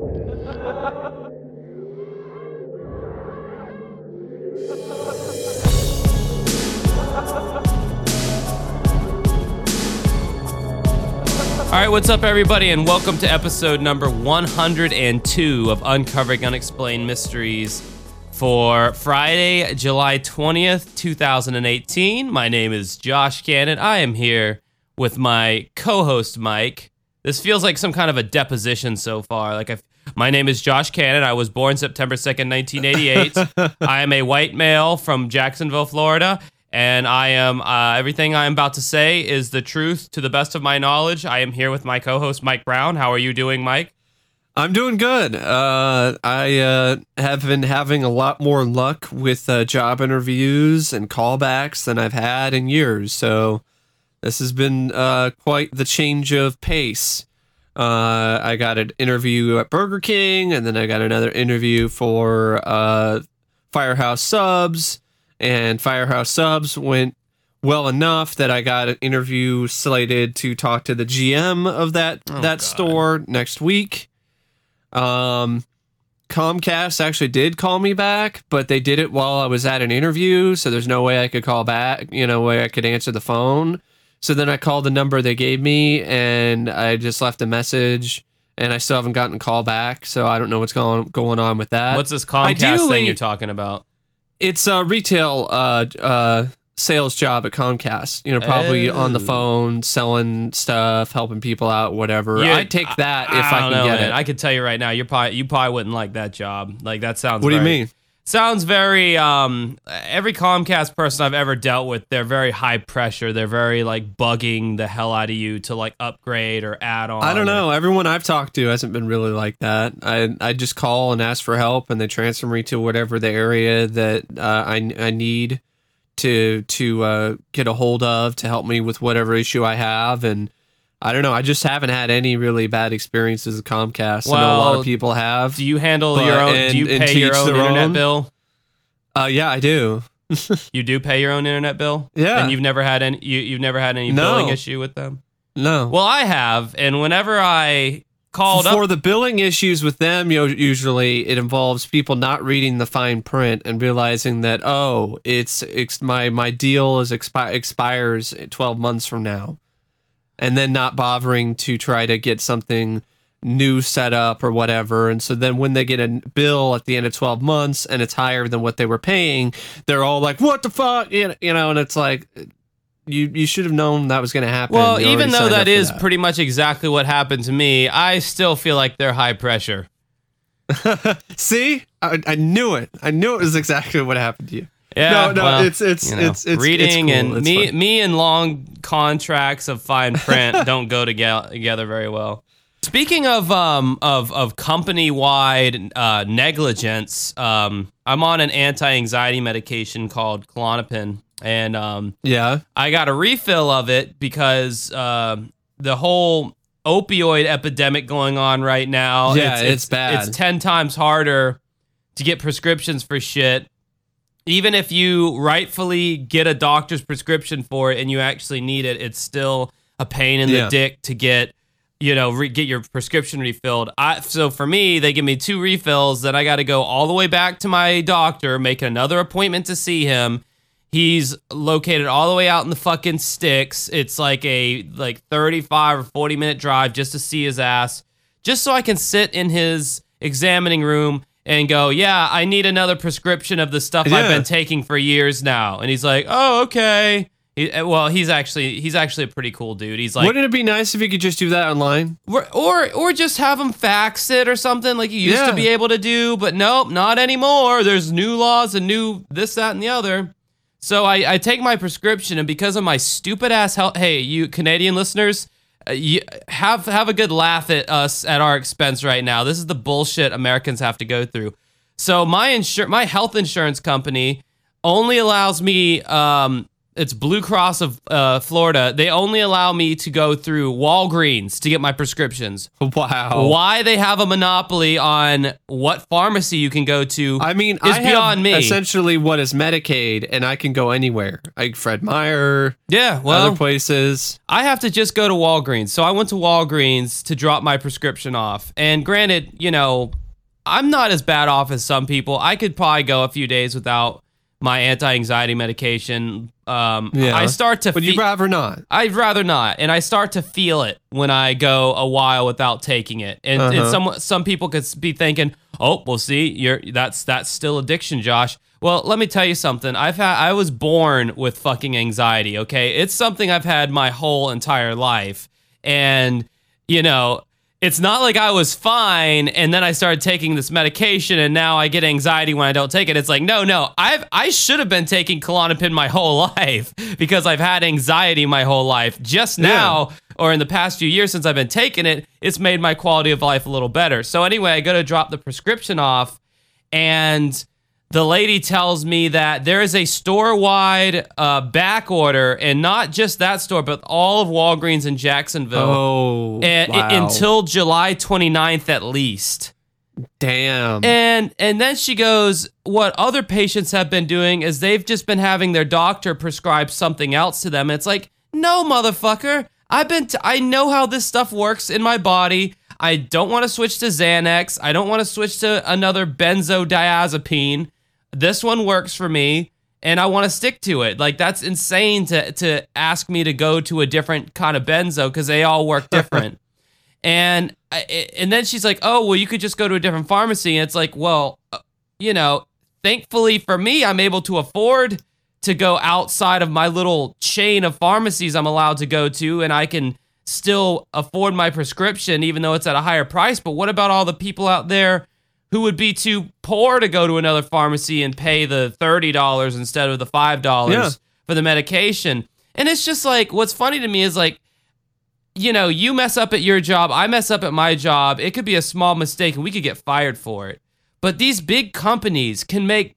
All right, what's up, everybody, and welcome to episode number 102 of Uncovering Unexplained Mysteries for Friday, July 20th, 2018. My name is Josh Cannon. I am here with my co host, Mike. This feels like some kind of a deposition so far. Like, I've, my name is Josh Cannon. I was born September 2nd, 1988. I am a white male from Jacksonville, Florida and I am uh, everything I'm about to say is the truth to the best of my knowledge. I am here with my co-host Mike Brown. How are you doing, Mike? I'm doing good. Uh, I uh, have been having a lot more luck with uh, job interviews and callbacks than I've had in years. So this has been uh, quite the change of pace. Uh, I got an interview at Burger King, and then I got another interview for uh, Firehouse Subs and Firehouse Subs went well enough that I got an interview slated to talk to the GM of that Oh, that God. store next week. Um, Comcast actually did call me back, but they did it while I was at an interview, so there's no way I could call back. You know, way I could answer the phone. So then I called the number they gave me, and I just left a message. And I still haven't gotten a call back, so I don't know what's going going on with that. What's this Comcast thing you're talking about? It's a retail uh, uh, sales job at Comcast. You know, probably on the Oh. phone, selling stuff, helping people out, whatever. Yeah, I'd take that if I, don't can know, get man. it. I can tell you right now, you're probably you probably wouldn't like that job. Like that sounds. what do you mean? Sounds very. Um, every Comcast person I've ever dealt with, they're very high pressure. They're very like bugging the hell out of you to like upgrade or add on. I don't or- know. Everyone I've talked to hasn't been really like that. I I just call and ask for help, and they transfer me to whatever the area that uh, I I need to to uh, get a hold of to help me with whatever issue I have. And I don't know. I just haven't had any really bad experiences with Comcast. I know a lot of people have. Do you handle But- your own? and- do you pay your own internet own. bill? Uh, yeah, I do. You do pay your own internet bill. Yeah. And you've never had any. You, you've never had any No. billing issue with them. No. Well, I have, and whenever I called for up, the billing issues with them you know, usually it involves people not reading the fine print and realizing that oh it's, it's my my deal is expi- expires 12 months from now and then not bothering to try to get something new set up or whatever and so then when they get a bill at the end of 12 months and it's higher than what they were paying they're all like what the fuck you know, and it's like you you should have known that was going to happen well, even though that is that pretty much exactly what happened to me, I still feel like they're high pressure. See, I, I knew it. I knew it was exactly what happened to you. Yeah, no, no, well, it's it's you know, it's it's reading it's cool. and It's me fine. me and long contracts of fine print don't go together very well. Speaking of um of of company wide uh, negligence, um, I'm on an anti anxiety medication called Klonopin, and um, Yeah, I got a refill of it because um the whole opioid epidemic going on right now. Yeah, it's bad. It's ten times harder to get prescriptions for shit. Even if you rightfully get a doctor's prescription for it and you actually need it, it's still a pain in the Yeah. dick to get, you know, re- get your prescription refilled. I so for me, they give me two refills. Then I got to go all the way back to my doctor, make another appointment to see him. He's located all the way out in the fucking sticks. It's like a like 35 or 40 minute drive just to see his ass, just so I can sit in his examining room and go, "Yeah, I need another prescription of the stuff I've been taking for years now." And he's like, "Oh, okay." He, uh, well, he's actually he's actually a pretty cool dude. He's like, wouldn't it be nice if you could just do that online? or or, or just have him fax it or something like you used Yeah. to be able to do, but nope, not anymore. There's new laws and new this, that, and the other. So I, I take my prescription, and because of my stupid ass health, hey, you Canadian listeners, you have have a good laugh at us at our expense right now. This is the bullshit Americans have to go through. So my insur- my health insurance company only allows me um it's Blue Cross of uh, Florida. They only allow me to go through Walgreens to get my prescriptions. Wow. Why they have a monopoly on what pharmacy you can go to? I mean, is I beyond me. essentially what is Medicaid, and I can go anywhere. Like Fred Meyer, yeah, well, other places. I have to just go to Walgreens. So I went to Walgreens to drop my prescription off. And granted, you know, I'm not as bad off as some people. I could probably go a few days without my anti-anxiety medication. Um, Yeah. I start to But fe- you'd rather not. I'd rather not, and I start to feel it when I go a while without taking it. And, and Uh-huh. some some people could be thinking, "Oh, well, see, you're that's that's still addiction, Josh." Well, let me tell you something. I've had I was born with fucking anxiety. Okay, it's something I've had my whole entire life, and you know. It's not like I was fine and then I started taking this medication and now I get anxiety when I don't take it. It's like, no, no, I've I should have been taking Klonopin my whole life because I've had anxiety my whole life. Just now or in the past few years since I've been taking it, it's made my quality of life a little better. So anyway, I go to drop the prescription off and the lady tells me that there is a store-wide uh, back order and not just that store, but all of Walgreens in Jacksonville. Oh, And, wow. until July 29th at least. damn. And and then she goes, what other patients have been doing is they've just been having their doctor prescribe something else to them. It's like, no, motherfucker. I've been t- I know how this stuff works in my body. I don't want to switch to Xanax. I don't want to switch to another benzodiazepine. This one works for me and I want to stick to it. Like that's insane to to ask me to go to a different kind of benzo cuz they all work different. And I- and then she's like, "Oh, well, you could just go to a different pharmacy." And it's like, "Well, uh, you know, thankfully for me, I'm able to afford to go outside of my little chain of pharmacies I'm allowed to go to, and I can still afford my prescription even though it's at a higher price. But what about all the people out there who would be too poor to go to another pharmacy and pay the thirty dollars instead of the five dollars Yeah. for the medication?" And it's just like, what's funny to me is like you know, you mess up at your job, I mess up at my job. It could be a small mistake and we could get fired for it. But these big companies can make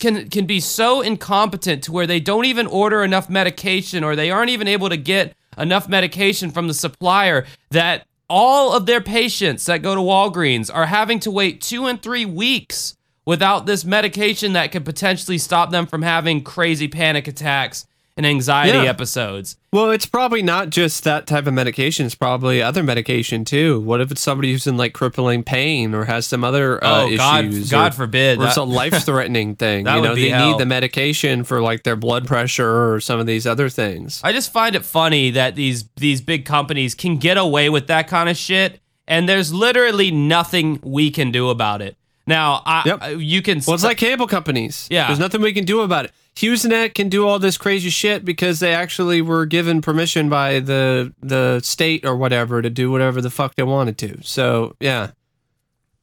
can can be so incompetent to where they don't even order enough medication or they aren't even able to get enough medication from the supplier that all of their patients that go to Walgreens are having to wait 2 and 3 weeks without this medication that could potentially stop them from having crazy panic attacks and anxiety Yeah. episodes. Well, it's probably not just that type of medication. It's probably other medication too. What if it's somebody who's in like crippling pain or has some other uh, Oh, God- issues? God or, forbid. Or it's a life-threatening thing. That you would know, they hell. need the medication for like their blood pressure or some of these other things. I just find it funny that these these big companies can get away with that kind of shit, and there's literally nothing we can do about it. Now, I, Yep. you can. Well, it's like cable companies. Yeah. There's nothing we can do about it. HughesNet can do all this crazy shit because they actually were given permission by the the state or whatever to do whatever the fuck they wanted to. So yeah.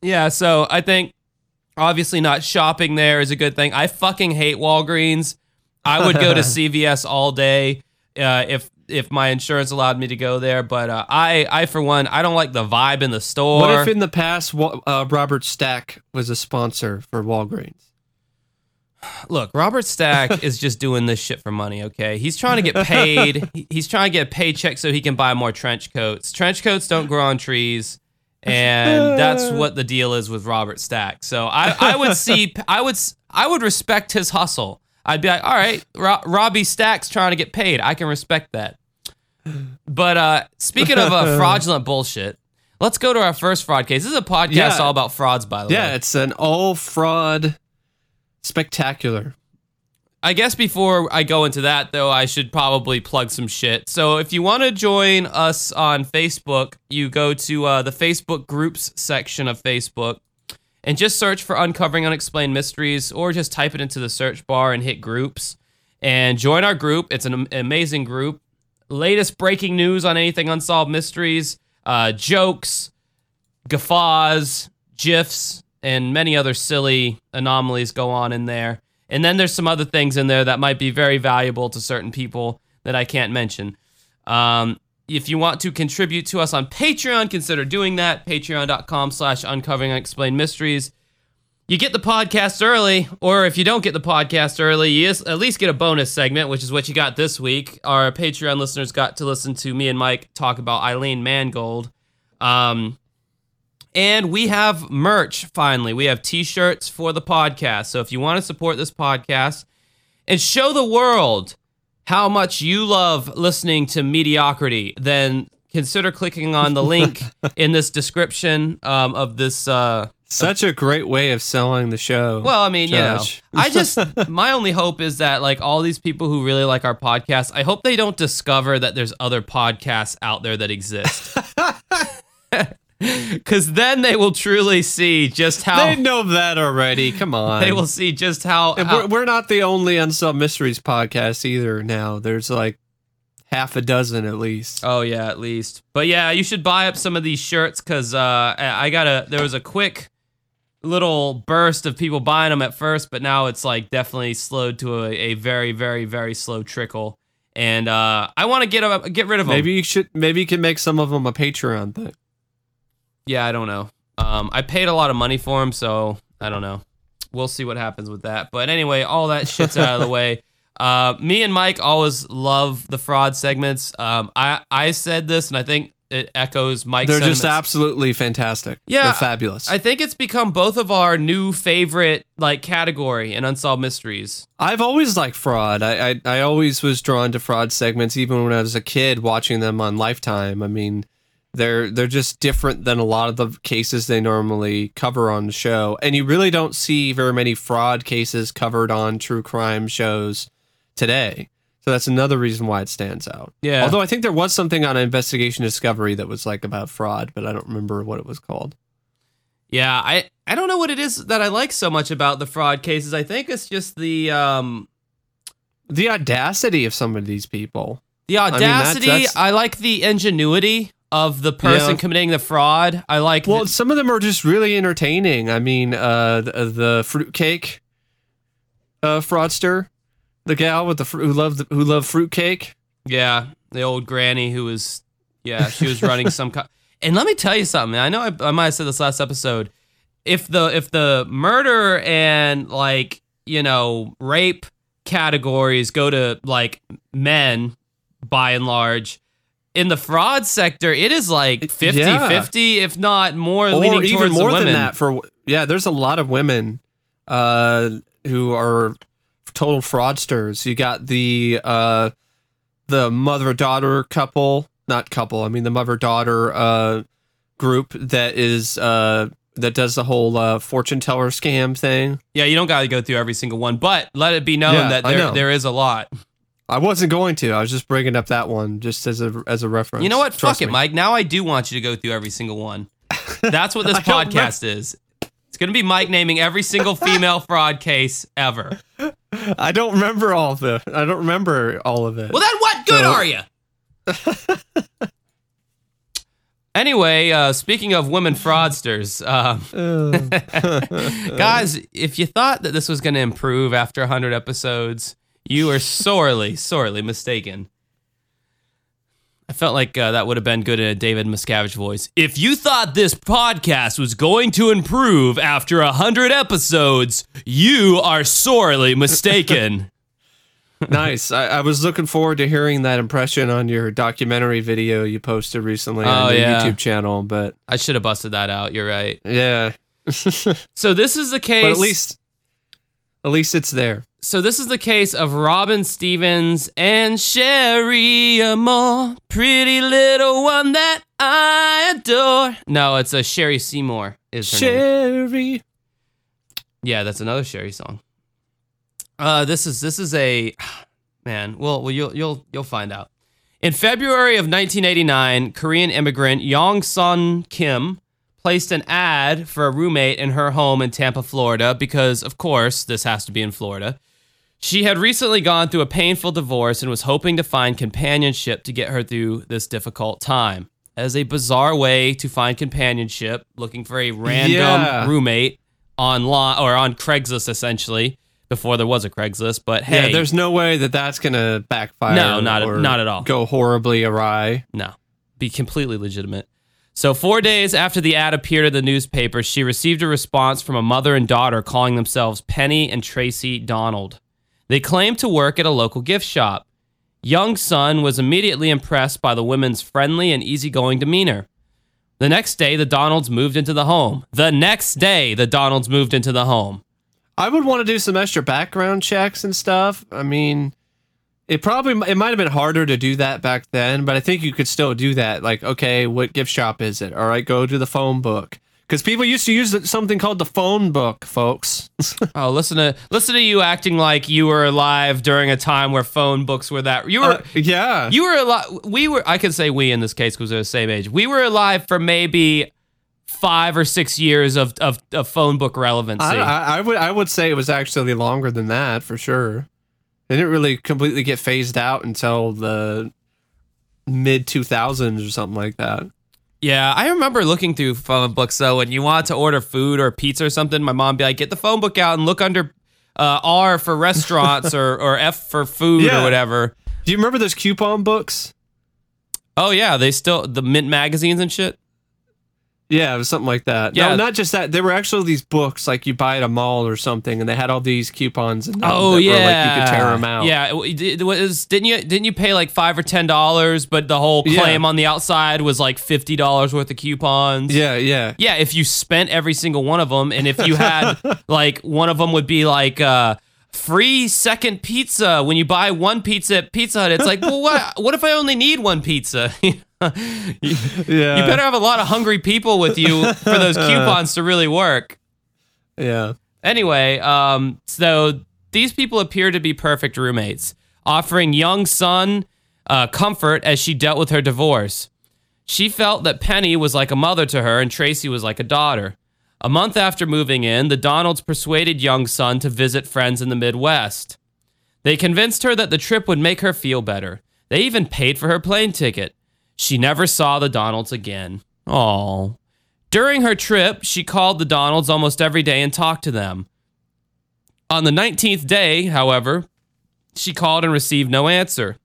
yeah. So I think obviously not shopping there is a good thing. I fucking hate Walgreens. I would go to CVS all day uh, if if my insurance allowed me to go there. But uh, I I for one I don't like the vibe in the store. What if in the past uh, Robert Stack was a sponsor for Walgreens? Look, Robert Stack is just doing this shit for money, okay? He's trying to get paid. He's trying to get a paycheck so he can buy more trench coats. Trench coats don't grow on trees, and that's what the deal is with Robert Stack. So I, I would see, I would, I would respect his hustle. I'd be like, all right, Ro- Robbie Stack's trying to get paid. I can respect that. But uh, speaking of uh, fraudulent bullshit, let's go to our first fraud case. This is a podcast Yeah. all about frauds, by the way. Yeah, it's an all fraud spectacular. I guess before I go into that, though, I should probably plug some shit. So if you want to join us on Facebook, you go to uh, the Facebook groups section of Facebook and just search for Uncovering Unexplained Mysteries or just type it into the search bar and hit groups and join our group. It's an amazing group. Latest breaking news on anything unsolved mysteries, uh, jokes, guffaws, gifs, and many other silly anomalies go on in there. And then there's some other things in there that might be very valuable to certain people that I can't mention. Um, if you want to contribute to us on Patreon, consider doing that. Patreon.com slash uncovering unexplained mysteries. you get the podcast early, or if you don't get the podcast early, you at least get a bonus segment, which is what you got this week. Our Patreon listeners got to listen to me and Mike talk about Eileen Mangold. Um, and we have merch finally. We have t shirts for the podcast. So if you want to support this podcast and show the world how much you love listening to mediocrity, then consider clicking on the link in this description um, of this. Uh, Such a great way of selling the show. well, I mean, Josh. you know, I just my only hope is that like all these people who really like our podcast, I hope they don't discover that there's other podcasts out there that exist. Cuz then they will truly see just how they know that already. Come on. they will see just how, And how- we're, we're not the only Unsolved Mysteries podcast either now. There's like half a dozen at least. Oh yeah, at least. But yeah, you should buy up some of these shirts because uh, I got a. There was a quick little burst of people buying them at first, but now it's like definitely slowed to a, a very, very, very slow trickle. And uh, I want to get get rid of them. Maybe you should maybe you can make some of them a Patreon thing. Yeah, I don't know. Um, I paid a lot of money for them, so I don't know. We'll see what happens with that. But anyway, all that shit's out of the way. Uh, me and Mike always love the fraud segments. Um, I I said this, and I think it echoes Mike's. They're just absolutely fantastic. Yeah, They're fabulous. I think it's become both of our new favorite like category in unsolved mysteries. I've always liked fraud. I, I I always was drawn to fraud segments, even when I was a kid watching them on Lifetime. I mean, they're they're just different than a lot of the cases they normally cover on the show, and you really don't see very many fraud cases covered on true crime shows today. So that's another reason why it stands out. Yeah. Although I think there was something on Investigation Discovery that was like about fraud, but I don't remember what it was called. Yeah, I I don't know what it is that I like so much about the fraud cases. I think it's just the um The audacity of some of these people. the mean, that's- audacity. I, like the ingenuity of the person Yeah. committing the fraud. I like Well, the- some of them are just really entertaining. I mean, uh, the, the fruitcake uh, fraudster, the gal with the fr- who loved the, who loved fruitcake. yeah, the old granny who was yeah, she was running some kind And let me tell you something. I know I, I might have said this last episode. If the if the murder and like, you know, rape categories go to like men by and large, in the fraud sector, it is like 50-50, if not more or leaning even more than that. For yeah, there's a lot of women uh, who are total fraudsters. You got the uh, the mother daughter couple, not couple. I mean the mother daughter uh, group that is uh, that does the whole uh, fortune teller scam thing. Yeah, you don't got to go through every single one, but let it be known Yeah, that there there is a lot. I wasn't going to. I was just bringing up that one just as a as a reference. You know what? Trust Fuck it. Mike. Now I do want you to go through every single one. That's what this podcast is. It's going to be Mike naming every single female fraud case ever. I don't remember all of it. I don't remember all of it. Well, then what good So- are you? anyway, uh, speaking of women fraudsters, Uh, guys, if you thought that this was going to improve after 100 episodes, you are sorely, sorely mistaken. I felt like uh, that would have been good in a David Miscavige voice. If you thought this podcast was going to improve after 100 episodes, you are sorely mistaken. nice. I, I was looking forward to hearing that impression on your documentary video you posted recently Oh, on your yeah. YouTube channel. But I should have busted that out. You're right. yeah, So this is the case. but at least at least it's there. So this is the case of Robin Stevens and Sherry Amore, pretty little one that I adore. No, it's a Sherry Seymour. Is her name. Sherry. Yeah, that's another Sherry song. Uh, this is this is a man. Well, well, you'll you'll you'll find out. In February of 1989, Korean immigrant Yong Sun Kim placed an ad for a roommate in her home in Tampa, Florida, because of course this has to be in Florida. She had recently gone through a painful divorce and was hoping to find companionship to get her through this difficult time. As a bizarre way to find companionship, looking for a random Yeah. roommate online or on Craigslist essentially before there was a Craigslist, but hey, Yeah, there's no way that that's gonna backfire. No, not not at all. Go horribly awry. No, be completely legitimate. So, four days after the ad appeared in the newspaper, she received a response from a mother and daughter calling themselves Penny and Tracy Donald. They claimed to work at a local gift shop. Yong Sun was immediately impressed by the women's friendly and easygoing demeanor. The next day, the Donalds moved into the home. The next day, the Donalds moved into the home. I would want to do some extra background checks and stuff. I mean, it probably it might have been harder to do that back then, but I think you could still do that. Like, okay, what gift shop is it? All right, go to the phone book because people used to use something called the phone book, folks. oh, listen to listen to you acting like you were alive during a time where phone books were that you were. Uh, yeah, you were alive. We were. I can say we in this case because we're the same age. We were alive for maybe five or six years of of, of phone book relevancy. I, I, I would I would say it was actually longer than that for sure. It didn't really completely get phased out until the mid 2000s or something like that. Yeah, I remember looking through phone books though. When you wanted to order food or pizza or something, my mom'd be like, "Get the phone book out and look under uh, R for restaurants or or F for food yeah. or whatever." Do you remember those coupon books? Oh yeah, they still the mint magazines and shit. Yeah, it was something like that. Yeah, no, not just that. There were actually these books like you buy at a mall or something, and they had all these coupons. And oh yeah, like you could tear them out. Yeah, it was. Didn't you? Didn't you pay like five or ten dollars? But the whole claim yeah. on the outside was like fifty dollars worth of coupons. Yeah, yeah, yeah. If you spent every single one of them, and if you had like one of them would be like. uh free second pizza when you buy one pizza at Pizza Hut. It's like, well, what? What if I only need one pizza? you, yeah. you better have a lot of hungry people with you for those coupons to really work. Yeah. Anyway, um, so these people appear to be perfect roommates, offering Yong Sun uh, comfort as she dealt with her divorce. She felt that Penny was like a mother to her and Tracy was like a daughter. A month after moving in, the Donalds persuaded Yong Sun to visit friends in the Midwest. They convinced her that the trip would make her feel better. They even paid for her plane ticket. She never saw the Donalds again. Oh. During her trip, she called the Donalds almost every day and talked to them. On the 19th day, however, she called and received no answer.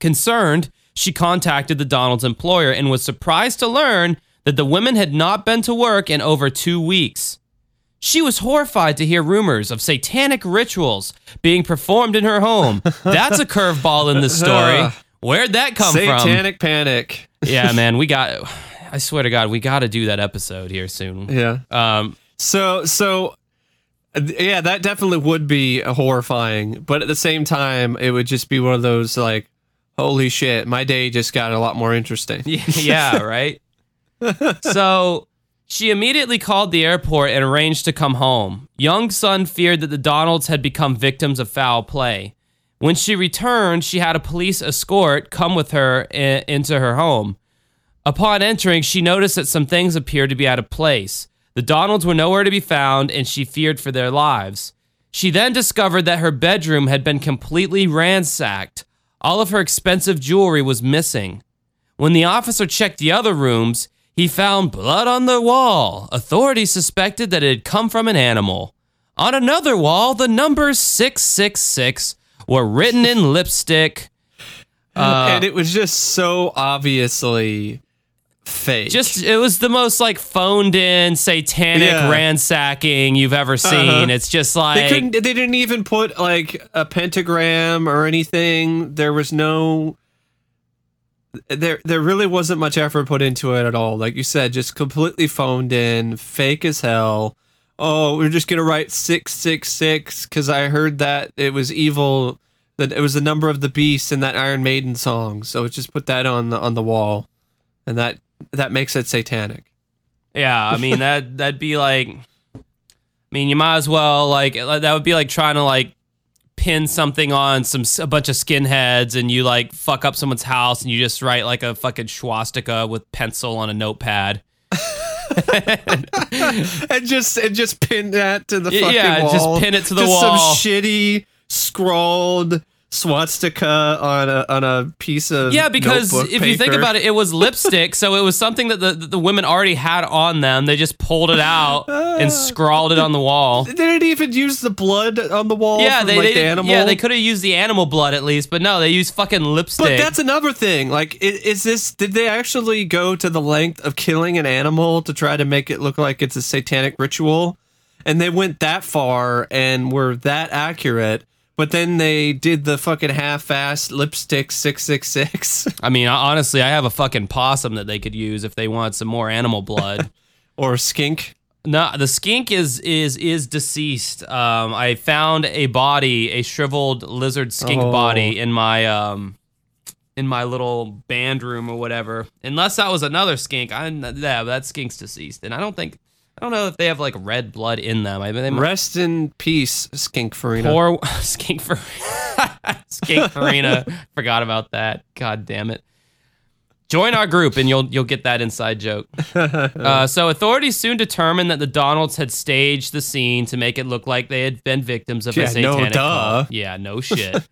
Concerned, she contacted the Donalds' employer and was surprised to learn that the women had not been to work in over two weeks. She was horrified to hear rumors of satanic rituals being performed in her home. That's a curveball in this story. Where'd that come satanic from? Satanic panic. yeah, man, we got. I swear to God, we got to do that episode here soon. Yeah. Um. So so. Yeah, that definitely would be horrifying, but at the same time, it would just be one of those like, holy shit, my day just got a lot more interesting. yeah, right so she immediately called the airport and arranged to come home. Yong Sun feared that the Donalds had become victims of foul play. When she returned, she had a police escort come with her I- into her home. Upon entering, she noticed that some things appeared to be out of place. The Donalds were nowhere to be found, and she feared for their lives. She then discovered that her bedroom had been completely ransacked. All of her expensive jewelry was missing. When the officer checked the other rooms, he found blood on the wall. Authorities suspected that it had come from an animal. On another wall, the numbers 666 were written in lipstick. Uh, and it was just so obviously fake. Just it was the most like phoned in satanic yeah. ransacking you've ever uh-huh. seen. Uh-huh. It's just like they couldn't they didn't even put like a pentagram or anything. There was no there there really wasn't much effort put into it at all. Like you said, just completely phoned in, fake as hell. Oh, we're just gonna write six six six because I heard that it was evil. That it was the number of the beast in that Iron Maiden song. So just put that on the on the wall, and that that makes it satanic. Yeah, I mean that that'd be like. I mean, you might as well like uh, that would be like trying to like pin something on some a bunch of skinheads and you like fuck up someone's house and you just write like a fucking swastika with pencil on a notepad. and just and just pin that to the fucking yeah, wall. just pin it to the just wall. Some shitty scrawled swastika on a on a piece of Yeah, because if you think about it, it was lipstick, so it was something that the the women already had on them. They just pulled it out ah. and scrawled it on the wall. they didn't even use the blood on the wall. Yeah, from, they, like, they the animal. yeah they could have used the animal blood at least, but no, they used fucking lipstick. But that's another thing. Like, i- is this? Did they actually go to the length of killing an animal to try to make it look like it's a satanic ritual? And they went that far and were that accurate. But then they did the fucking half-assed lipstick six six six I mean, honestly, I have a fucking possum that they could use if they want some more animal blood. or skink. No, the skink is is is deceased. Um, I found a body, a shriveled lizard skink Oh. body in my um in my little band room or whatever. Unless that was another skink. I yeah, that skink's deceased, and I don't think I don't know if they have like red blood in them. I mean, they might Rest in peace, skink Farina. poor skink for skink farina. Forgot about that. God damn it. Join our group and you'll you'll get that inside joke. Uh, so authorities soon determined that the Donalds had staged the scene to make it look like they had been victims of Yeah, a no satanic duh. cult. Yeah, no shit.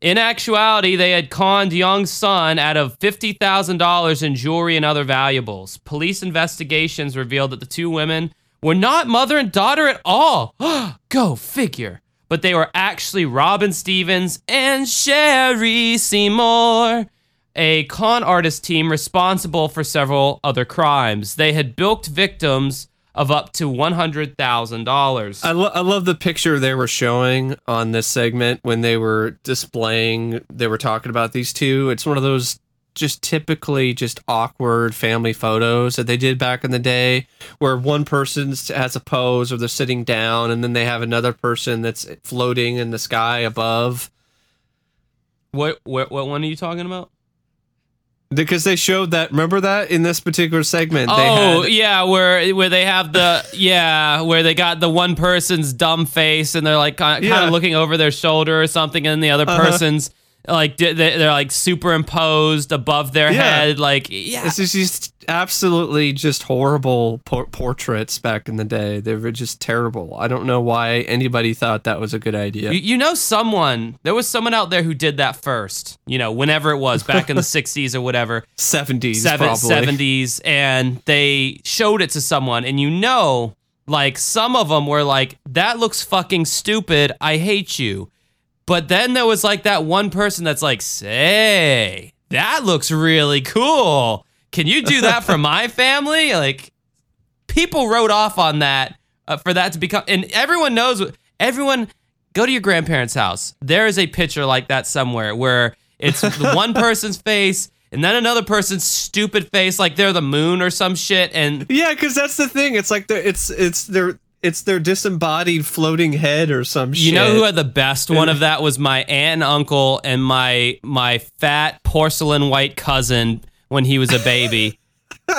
In actuality, they had conned Young's son out of $50,000 in jewelry and other valuables. Police investigations revealed that the two women were not mother and daughter at all. Go figure. But they were actually Robin Stevens and Sherry Seymour, a con artist team responsible for several other crimes. They had bilked victims of up to $100,000. I, lo- I love the picture they were showing on this segment when they were displaying, they were talking about these two. It's one of those just typically just awkward family photos that they did back in the day where one person has a pose or they're sitting down and then they have another person that's floating in the sky above. What, what what one are you talking about? Because they showed that, remember that in this particular segment? they Oh had, yeah, where where they have the yeah where they got the one person's dumb face and they're like kind of, Yeah. looking over their shoulder or something, and the other Uh-huh. person's like they- they're like superimposed above their Yeah. head, like yeah. This is just absolutely just horrible por- portraits back in the day. They were just terrible. I don't know why anybody thought that was a good idea. You, you know someone there was someone out there who did that first you know whenever it was back in the 60s or whatever 70s, seven, probably. 70s and they showed it to someone and you know like some of them were like that looks fucking stupid i hate you but then there was like that one person that's like say that looks really cool can you do that for my family like people wrote off on that uh, for that to become and everyone knows everyone go to your grandparents house there is a picture like that somewhere where it's one person's face and then another person's stupid face like they're the moon or some shit and Yeah, because that's the thing. It's like it's it's their it's their disembodied floating head or some shit. you know who had the best one of that was my aunt and uncle and my my fat porcelain white cousin when he was a baby all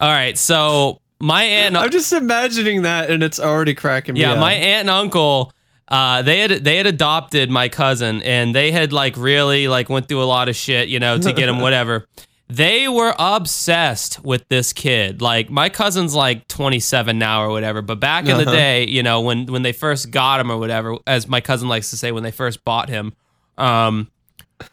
right so my aunt I'm just imagining that, and it's already cracking me Yeah, up. my aunt and uncle, uh, they had they had adopted my cousin, and they had like really like went through a lot of shit, you know, to get him whatever. They were obsessed with this kid. Like my cousin's like 27 now or whatever, but back in the Uh-huh. day, you know, when when they first got him or whatever, as my cousin likes to say, when they first bought him, um,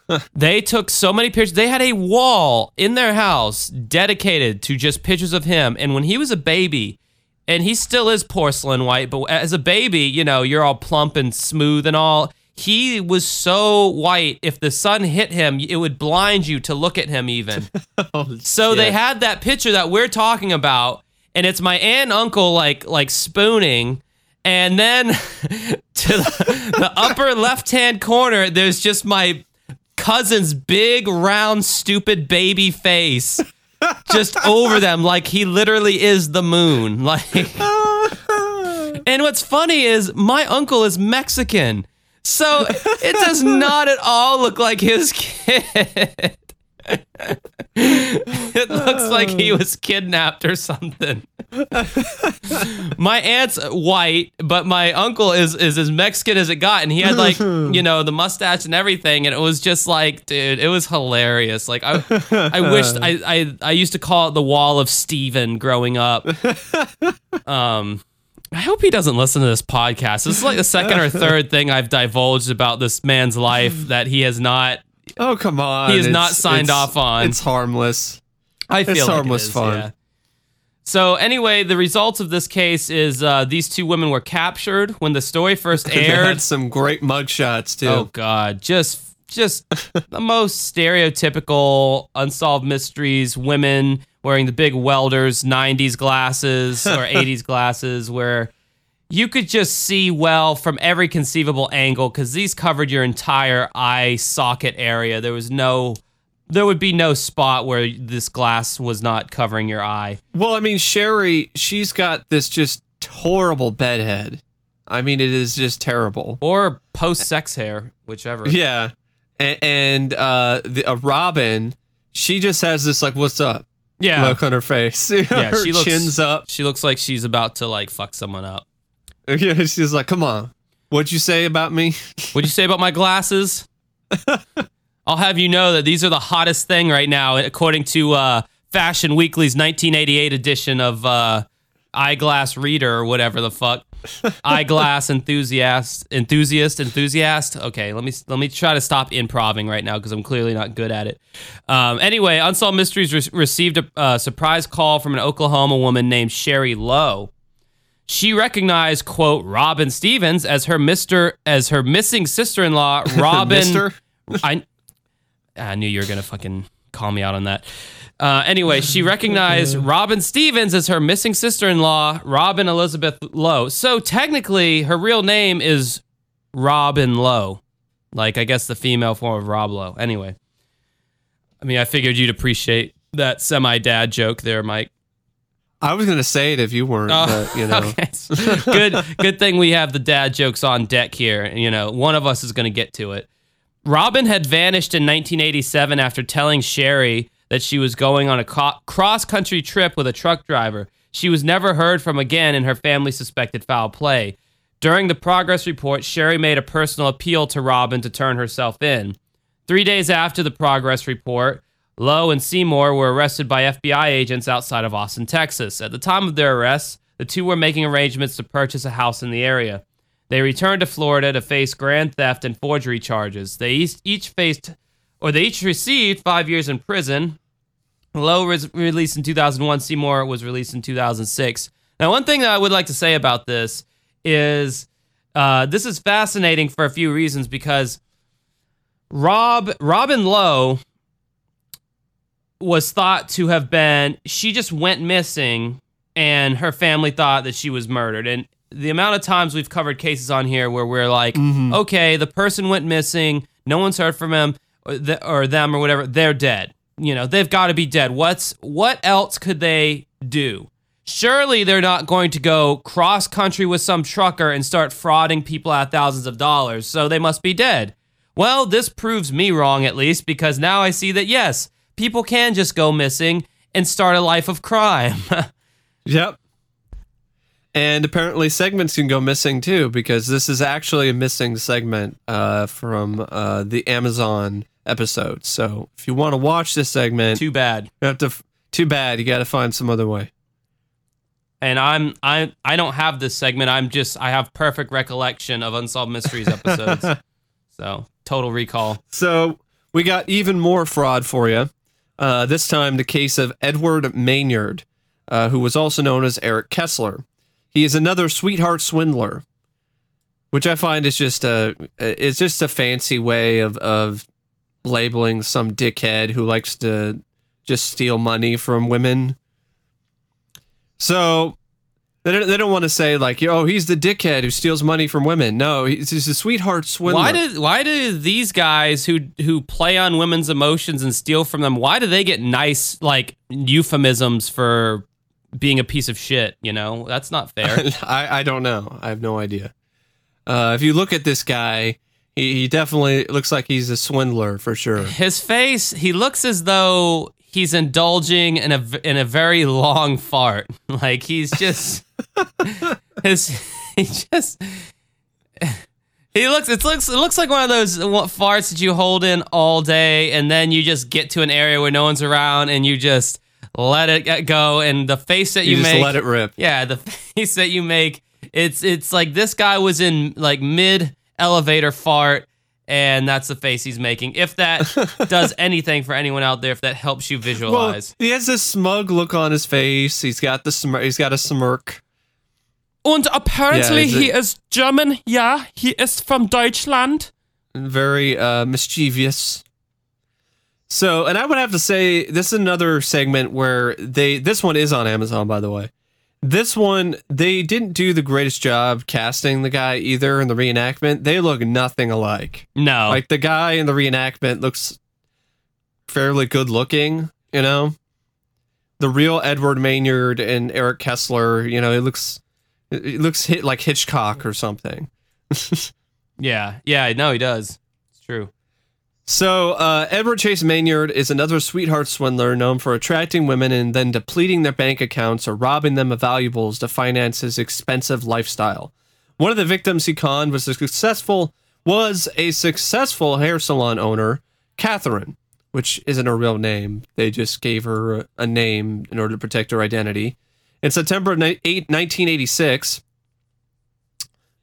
they took so many pictures. They had a wall in their house dedicated to just pictures of him. And when he was a baby, and he still is porcelain white, but as a baby, you know, you're all plump and smooth and all. He was so white, if the sun hit him, it would blind you to look at him even. Oh, So they had that picture that we're talking about, and it's my aunt and uncle like like spooning, and then to the, the upper left hand corner, there's just my cousin's big round stupid baby face just over them like he literally is the moon like and what's funny is my uncle is mexican so it does not at all look like his kid it looks like he was kidnapped or something. my aunt's white, but my uncle is is as Mexican as it got, and he had like you know the mustache and everything, and it was just like, dude, it was hilarious. Like I, I wished I I I used to call it the Wall of Steven growing up. Um. I hope he doesn't listen to this podcast. This is like the second or third thing I've divulged about this man's life that he has not. Oh come on! He is not signed off on. It's harmless. I feel It's like harmless it is, fun. yeah. So anyway, the results of this case is uh, these two women were captured when the story first They aired. had some great mugshots too. Oh God, just just the most stereotypical unsolved mysteries. Women wearing the big welders '90s glasses or '80s glasses, where you could just see well from every conceivable angle because these covered your entire eye socket area. There was no. There would be no spot where this glass was not covering your eye. Well, I mean, Sherry, she's got this just horrible bedhead. I mean, it is just terrible. Or post sex hair, whichever. Yeah, and, and uh, the uh, Robin, she just has this like, "What's up?" Yeah. look on her face. Yeah, her she looks chin's up. She looks like she's about to like fuck someone up. Yeah, she's like, "Come on, what'd you say about me?" What'd you say about my glasses? I'll have you know that these are the hottest thing right now, according to uh, Fashion Weekly's 1988 edition of uh, Eyeglass Reader or whatever the fuck. Eyeglass enthusiast, enthusiast, enthusiast. Okay, let me let me try to stop improving right now because I'm clearly not good at it. Um, anyway, Unsolved Mysteries re- received a uh, surprise call from an Oklahoma woman named Sherry Lowe. She recognized quote Robin Stevens as her Mister as her missing sister-in-law Robin. I I knew you were gonna fucking call me out on that. Uh, anyway, she recognized Robin Stevens as her missing sister-in-law, Robin Elizabeth Lowe. So technically, her real name is Robin Lowe, like I guess the female form of Rob Lowe. Anyway, I mean, I figured you'd appreciate that semi-dad joke there, Mike. I was gonna say it if you weren't, Oh, but you know. okay. good good thing we have the dad jokes on deck here. You know, one of us is going to get to it. Robin had vanished in 1987 after telling Sherry that she was going on a co- cross-country trip with a truck driver. She was never heard from again and her family suspected foul play. During the progress report, Sherry made a personal appeal to Robin to turn herself in. Three days after the progress report, Lowe and Seymour were arrested by FBI agents outside of Austin, Texas. At the time of their arrests, the two were making arrangements to purchase a house in the area. They returned to Florida to face grand theft and forgery charges. They each, faced, or they each received five years in prison. Lowe was released in 2001. Seymour was released in 2006. Now, one thing that I would like to say about this is uh, this is fascinating for a few reasons because Rob Robin Lowe was thought to have been she just went missing and her family thought that she was murdered and the amount of times we've covered cases on here where we're like mm-hmm. okay the person went missing no one's heard from him or, th- or them or whatever they're dead. You know they've got to be dead. What's what else could they do? Surely they're not going to go cross country with some trucker and start frauding people out thousands of dollars so they must be dead. Well, this proves me wrong at least because now I see that yes, people can just go missing and start a life of crime. Yep. And apparently segments can go missing too because this is actually a missing segment uh, from uh, the Amazon episode. So if you want to watch this segment, Too bad. you have to. Too bad. You got to find some other way. And I'm I I don't have this segment. I'm just I have perfect recollection of unsolved mysteries episodes. so total recall. So we got even more fraud for you. Uh, this time, the case of Edward Maynard, uh, who was also known as Eric Kessler. He is another sweetheart swindler, which I find is just a it's just a fancy way of of labeling some dickhead who likes to just steal money from women. So they don't, they don't want to say like, "Oh, he's the dickhead who steals money from women." No, he's, a sweetheart swindler. Why did why do these guys who who play on women's emotions and steal from them? Why do they get nice like euphemisms for being a piece of shit? You know that's not fair. I, I don't know. I have no idea. Uh, if you look at this guy, he, he definitely looks like he's a swindler for sure. His face, he looks as though he's indulging in a in a very long fart. Like he's just his he just he looks it looks it looks like one of those farts that you hold in all day and then you just get to an area where no one's around and you just let it go and the face that You, you, just make let it rip. yeah, the face that you make It's it's like this guy was in like mid elevator fart, and that's the face he's making. If that does anything for anyone out there, if that helps you Well, visualize. he has this smug look on his face. He's got the smirk. He's got a smirk. And apparently Yeah, he is German. Yeah, he is from Deutschland. very uh, mischievous. So, and I would have to say this is another segment where they this one is on Amazon, by the way. This one they didn't do the greatest job casting the guy either in the reenactment. They look nothing alike. no, Like the guy in the reenactment looks fairly good looking, you know. The real Edward Maynard and Eric Kessler, you know, it looks it looks hit like Hitchcock or something. yeah, yeah, no, he does. It's true. So, uh, Edward Chase Maynard is another sweetheart swindler known for attracting women and then depleting their bank accounts or robbing them of valuables to finance his expensive lifestyle. One of the victims he conned was a successful was a successful hair salon owner, Catherine, which isn't her real name. They just gave her a- name in order to protect her identity. In September of ni- eight- 1986,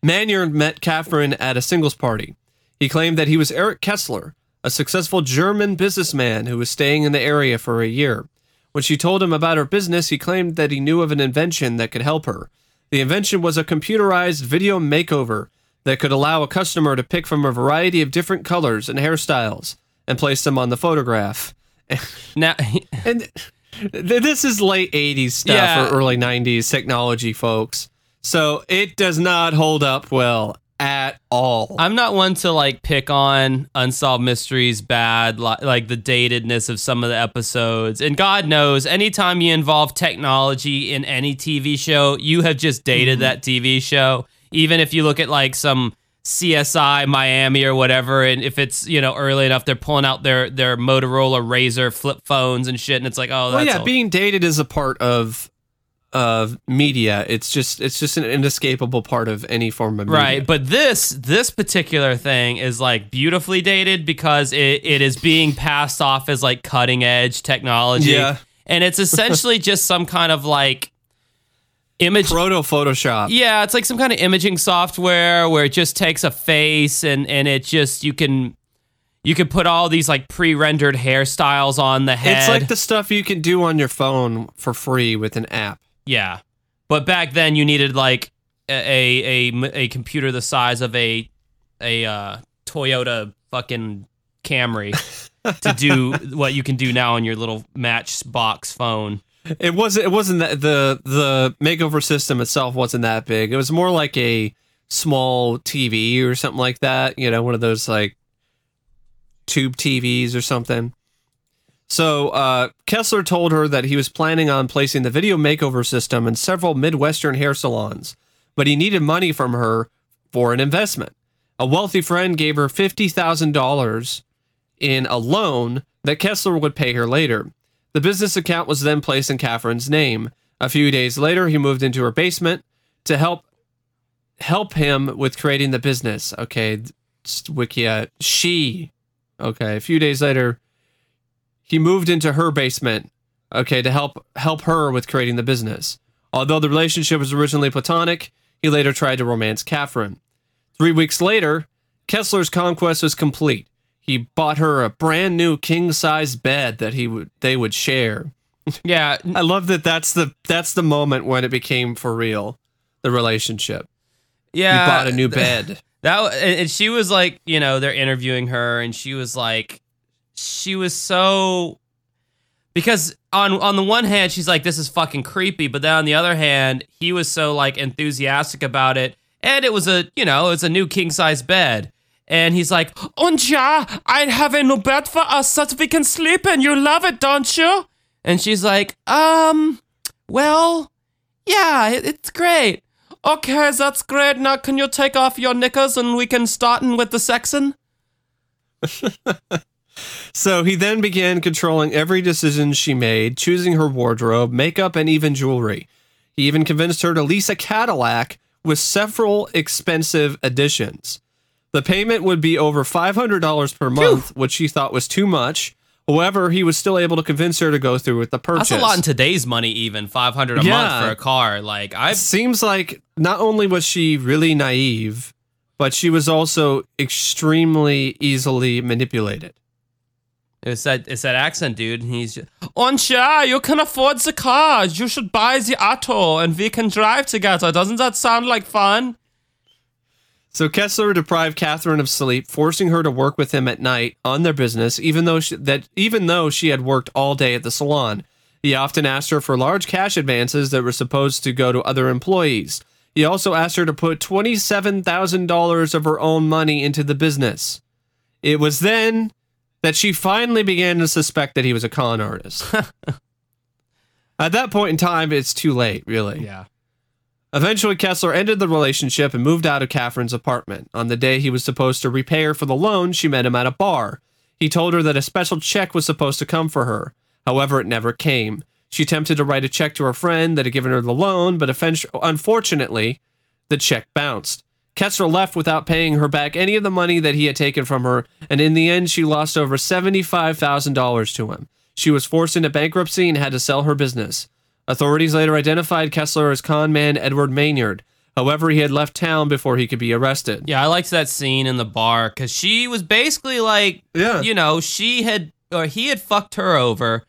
Maynard met Catherine at a singles party. He claimed that he was Eric Kessler, a successful German businessman who was staying in the area for a year. When she told him about her business, he claimed that he knew of an invention that could help her. The invention was a computerized video makeover that could allow a customer to pick from a variety of different colors and hairstyles and place them on the photograph. Now, And th- this is late 80s stuff Yeah. or early 90s technology, folks. So it does not hold up well at all. I'm not one to like pick on unsolved mysteries bad, li- like the datedness of some of the episodes. And God knows, anytime you involve technology in any TV show, you have just dated mm-hmm. that TV show. Even if you look at like some CSI Miami or whatever, and if it's you know early enough, they're pulling out their their Motorola Razor flip phones and shit, and it's like, oh, that's well, yeah, all- being dated is a part of of media. It's just it's just an inescapable part of any form of media. Right, but this this particular thing is like beautifully dated because it, it is being passed off as like cutting edge technology. Yeah. And it's essentially just some kind of like image Proto Photoshop. Yeah, it's like some kind of imaging software where it just takes a face and and it just you can you can put all these like pre-rendered hairstyles on the head. It's like the stuff you can do on your phone for free with an app. Yeah, but back then you needed like a a, a computer the size of a a uh, Toyota fucking Camry to do what you can do now on your little Matchbox phone. It wasn't. It wasn't that the the makeover system itself wasn't that big. It was more like a small TV or something like that. You know, one of those like tube TVs or something. So uh, Kessler told her that he was planning on placing the video makeover system in several Midwestern hair salons, but he needed money from her for an investment. A wealthy friend gave her fifty thousand dollars in a loan that Kessler would pay her later. The business account was then placed in Catherine's name. A few days later, he moved into her basement to help help him with creating the business. Okay, Wikia. She. Okay, a few days later, he moved into her basement. Okay, to help help her with creating the business. Although the relationship was originally platonic, he later tried to romance Catherine. Three weeks later, Kessler's conquest was complete. He bought her a brand new king size bed that he would they would share. Yeah, I love that. That's the that's the moment when it became for real, the relationship. yeah. he bought a new bed. That and and she was like, you know, they're interviewing her, and she was like, she was so because on on the one hand she's like, this is fucking creepy, but then on the other hand, he was so like enthusiastic about it, and it was a you know it's a new king size bed, and he's like, Und ja, I have a new bed for us that we can sleep in. You love it, don't you? and she's like, um, well, yeah, it, it's great. Okay, that's great. Now can you take off your knickers and we can start in with the sexing? So he then began controlling every decision she made, choosing her wardrobe, makeup, and even jewelry. He even convinced her to lease a Cadillac with several expensive additions. The payment would be over $500 per month, which she thought was too much, However, he was still able to convince her to go through with the purchase. That's a lot in today's money, even five hundred a Yeah. month for a car. Like I've Seems like not only was she really naive, but she was also extremely easily manipulated. It's that it's that accent, dude. and He's just, ja, you can afford the car. You should buy the auto and we can drive together. Doesn't that sound like fun? So Kessler deprived Catherine of sleep, forcing her to work with him at night on their business, even though she, that even though she had worked all day at the salon. He often asked her for large cash advances that were supposed to go to other employees. He also asked her to put twenty-seven thousand dollars of her own money into the business. It was then that she finally began to suspect that he was a con artist. At that point in time, it's too late, really. yeah. Eventually, Kessler ended the relationship and moved out of Catherine's apartment. On the day he was supposed to repay her for the loan, she met him at a bar. He told her that a special check was supposed to come for her. However, it never came. She attempted to write a check to her friend that had given her the loan, but unfortunately, the check bounced. Kessler left without paying her back any of the money that he had taken from her, and in the end, she lost over $75,000 to him. She was forced into bankruptcy and had to sell her business. Authorities later identified Kessler as con man Edward Maynard. However, he had left town before he could be arrested. Yeah, I liked that scene in the bar because she was basically like, Yeah. you know, she had or he had fucked her over,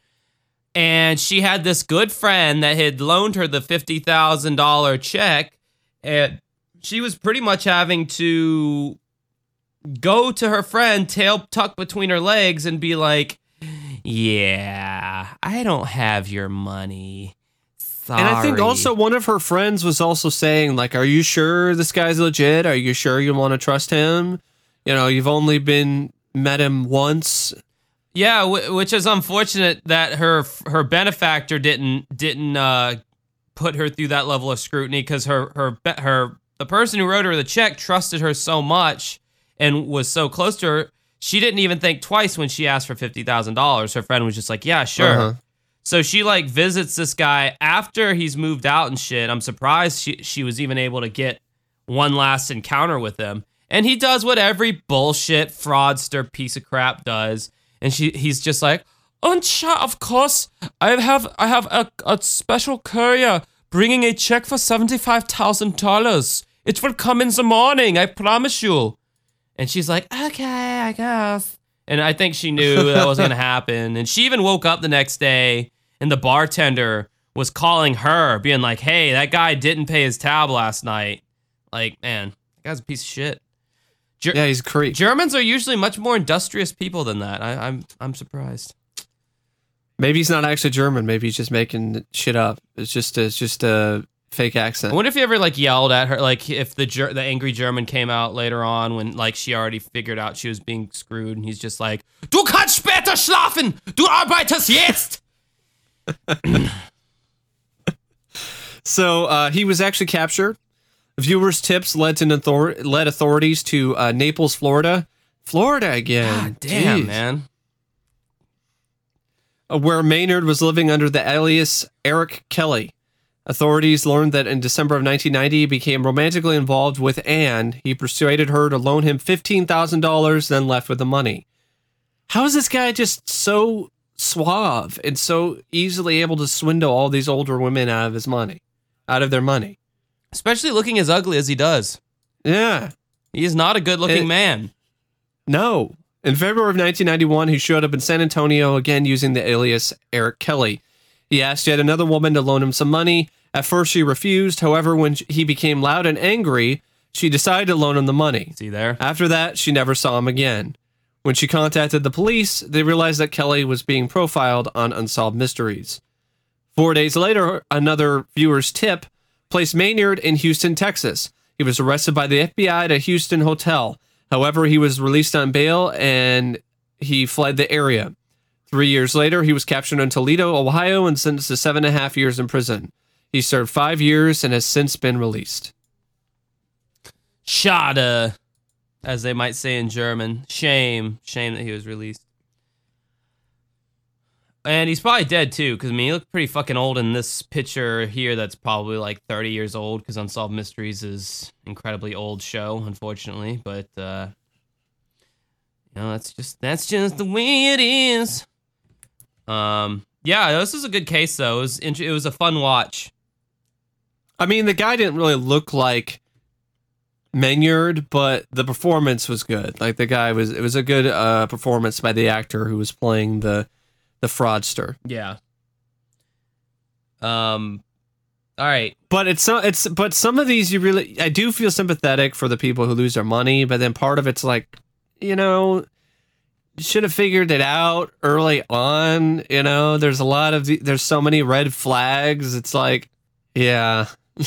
and she had this good friend that had loaned her the fifty thousand dollar check, and she was pretty much having to go to her friend, tail tucked between her legs, and be like, "Yeah, I don't have your money." Sorry. And I think also one of her friends was also saying, like, are you sure this guy's legit? Are you sure you want to trust him? You know, you've only been met him once. Yeah, w- which is unfortunate that her her benefactor didn't didn't uh, put her through that level of scrutiny because her her her the person who wrote her the check trusted her so much and was so close to her. She didn't even think twice when she asked for fifty thousand dollars. Her friend was just like, "Yeah, sure." Uh-huh. So she like visits this guy after he's moved out and shit. I'm surprised she she was even able to get one last encounter with him. And he does what every bullshit fraudster piece of crap does. And she he's just like, ja, of course, I have I have a, a special courier bringing a check for seventy-five thousand dollars. It will come in the morning. I promise you. and she's like, okay, I guess. And I think she knew that wasn't gonna happen. And she even woke up the next day and the bartender was calling her, being like, hey, that guy didn't pay his tab last night. Like, man, that guy's a piece of shit. Yeah, he's a creep. Germans are usually much more industrious people than that. I, I'm I'm surprised. Maybe he's not actually German. Maybe he's just making shit up. It's just it's just a fake accent. I wonder if he ever like yelled at her, like if the Ger- the angry German came out later on when like she already figured out she was being screwed, and he's just like, Du kannst später schlafen. Du arbeitest jetzt. So uh, he was actually captured. Viewers' tips led to author- led authorities to uh, Naples, Florida. Florida again. God damn, Jeez. man. uh, where Maynard was living under the alias Eric Kelly. Authorities learned that in December of 1990, he became romantically involved with Anne. He persuaded her to loan him $15,000, then left with the money. How is this guy just so suave and so easily able to swindle all these older women out of his money, out of their money? Especially looking as ugly as he does. Yeah. He is not a good looking It- man. No. In February of 1991, he showed up in San Antonio again using the alias Eric Kelly. He asked yet another woman to loan him some money. At first, she refused. However, when he became loud and angry, she decided to loan him the money. See there? After that, she never saw him again. When she contacted the police, they realized that Kelly was being profiled on Unsolved Mysteries. Four days later, another viewer's tip placed Maynard in Houston, Texas. He was arrested by the FBI at a Houston hotel. However, he was released on bail and he fled the area. Three years later, he was captured in Toledo, Ohio, and sentenced to seven and a half years in prison. He served five years and has since been released. Schade, as they might say in German. Shame. Shame that he was released. And he's probably dead too, because I mean, he looked pretty fucking old in this picture here. That's probably like 30 years old, because Unsolved Mysteries is incredibly old show, unfortunately. But uh, you know, that's just that's just the way it is. Um, yeah, this was a good case though. It was it was a fun watch. I mean, the guy didn't really look like Maynard, but the performance was good. Like the guy was, it was a good uh, performance by the actor who was playing the the fraudster. Yeah. Um, all right. But it's so it's but some of these you really I do feel sympathetic for the people who lose their money, but then part of it's like, you know, should have figured it out early on. You know, there's a lot of the, there's so many red flags. It's like, yeah.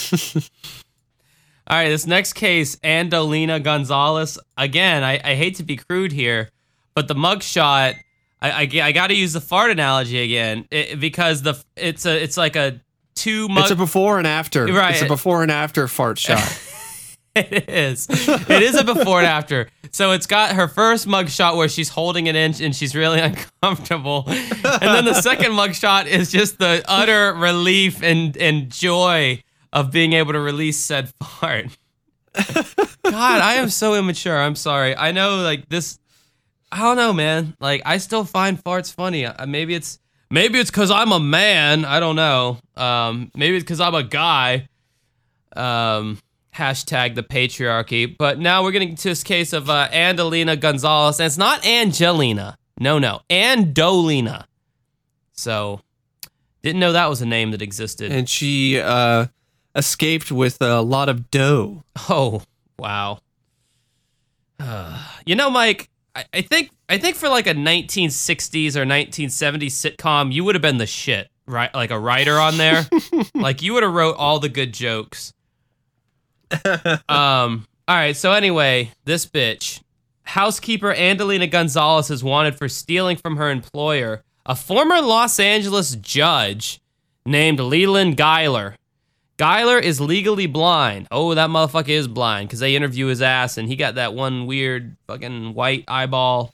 All right, this next case, Andolina Gonzalez. Again, I, I hate to be crude here, but the mugshot, I, I, I got to use the fart analogy again it, because the it's a it's like a two mug. it's a before and after. Right. It's a before and after fart shot. it is. It is a before and after. So it's got her first mugshot where she's holding an inch and she's really uncomfortable. And then the second mugshot is just the utter relief and, and joy of being able to release said fart. God, I am so immature. I'm sorry. I know like this I don't know, man. Like I still find farts funny. Uh, Maybe it's maybe it's cuz I'm a man. I don't know. Um maybe it's cuz I'm a guy. Um hashtag the patriarchy. But now we're getting to this case of uh, Andolina Gonzalez, and it's not Angelina. No, no, Andolina. So, didn't know that was a name that existed. and she uh escaped with a lot of dough. oh, wow. Uh, you know, Mike, I, I think I think for like a 1960s or 1970s sitcom, you would have been the shit, right? Like a writer on there. like you would have wrote all the good jokes. um. All right. So anyway, this bitch, housekeeper Andolina Gonzalez, is wanted for stealing from her employer, a former Los Angeles judge named Leland Geiler. Geiler is legally blind. Oh, that motherfucker is blind because they interview his ass and he got that one weird fucking white eyeball.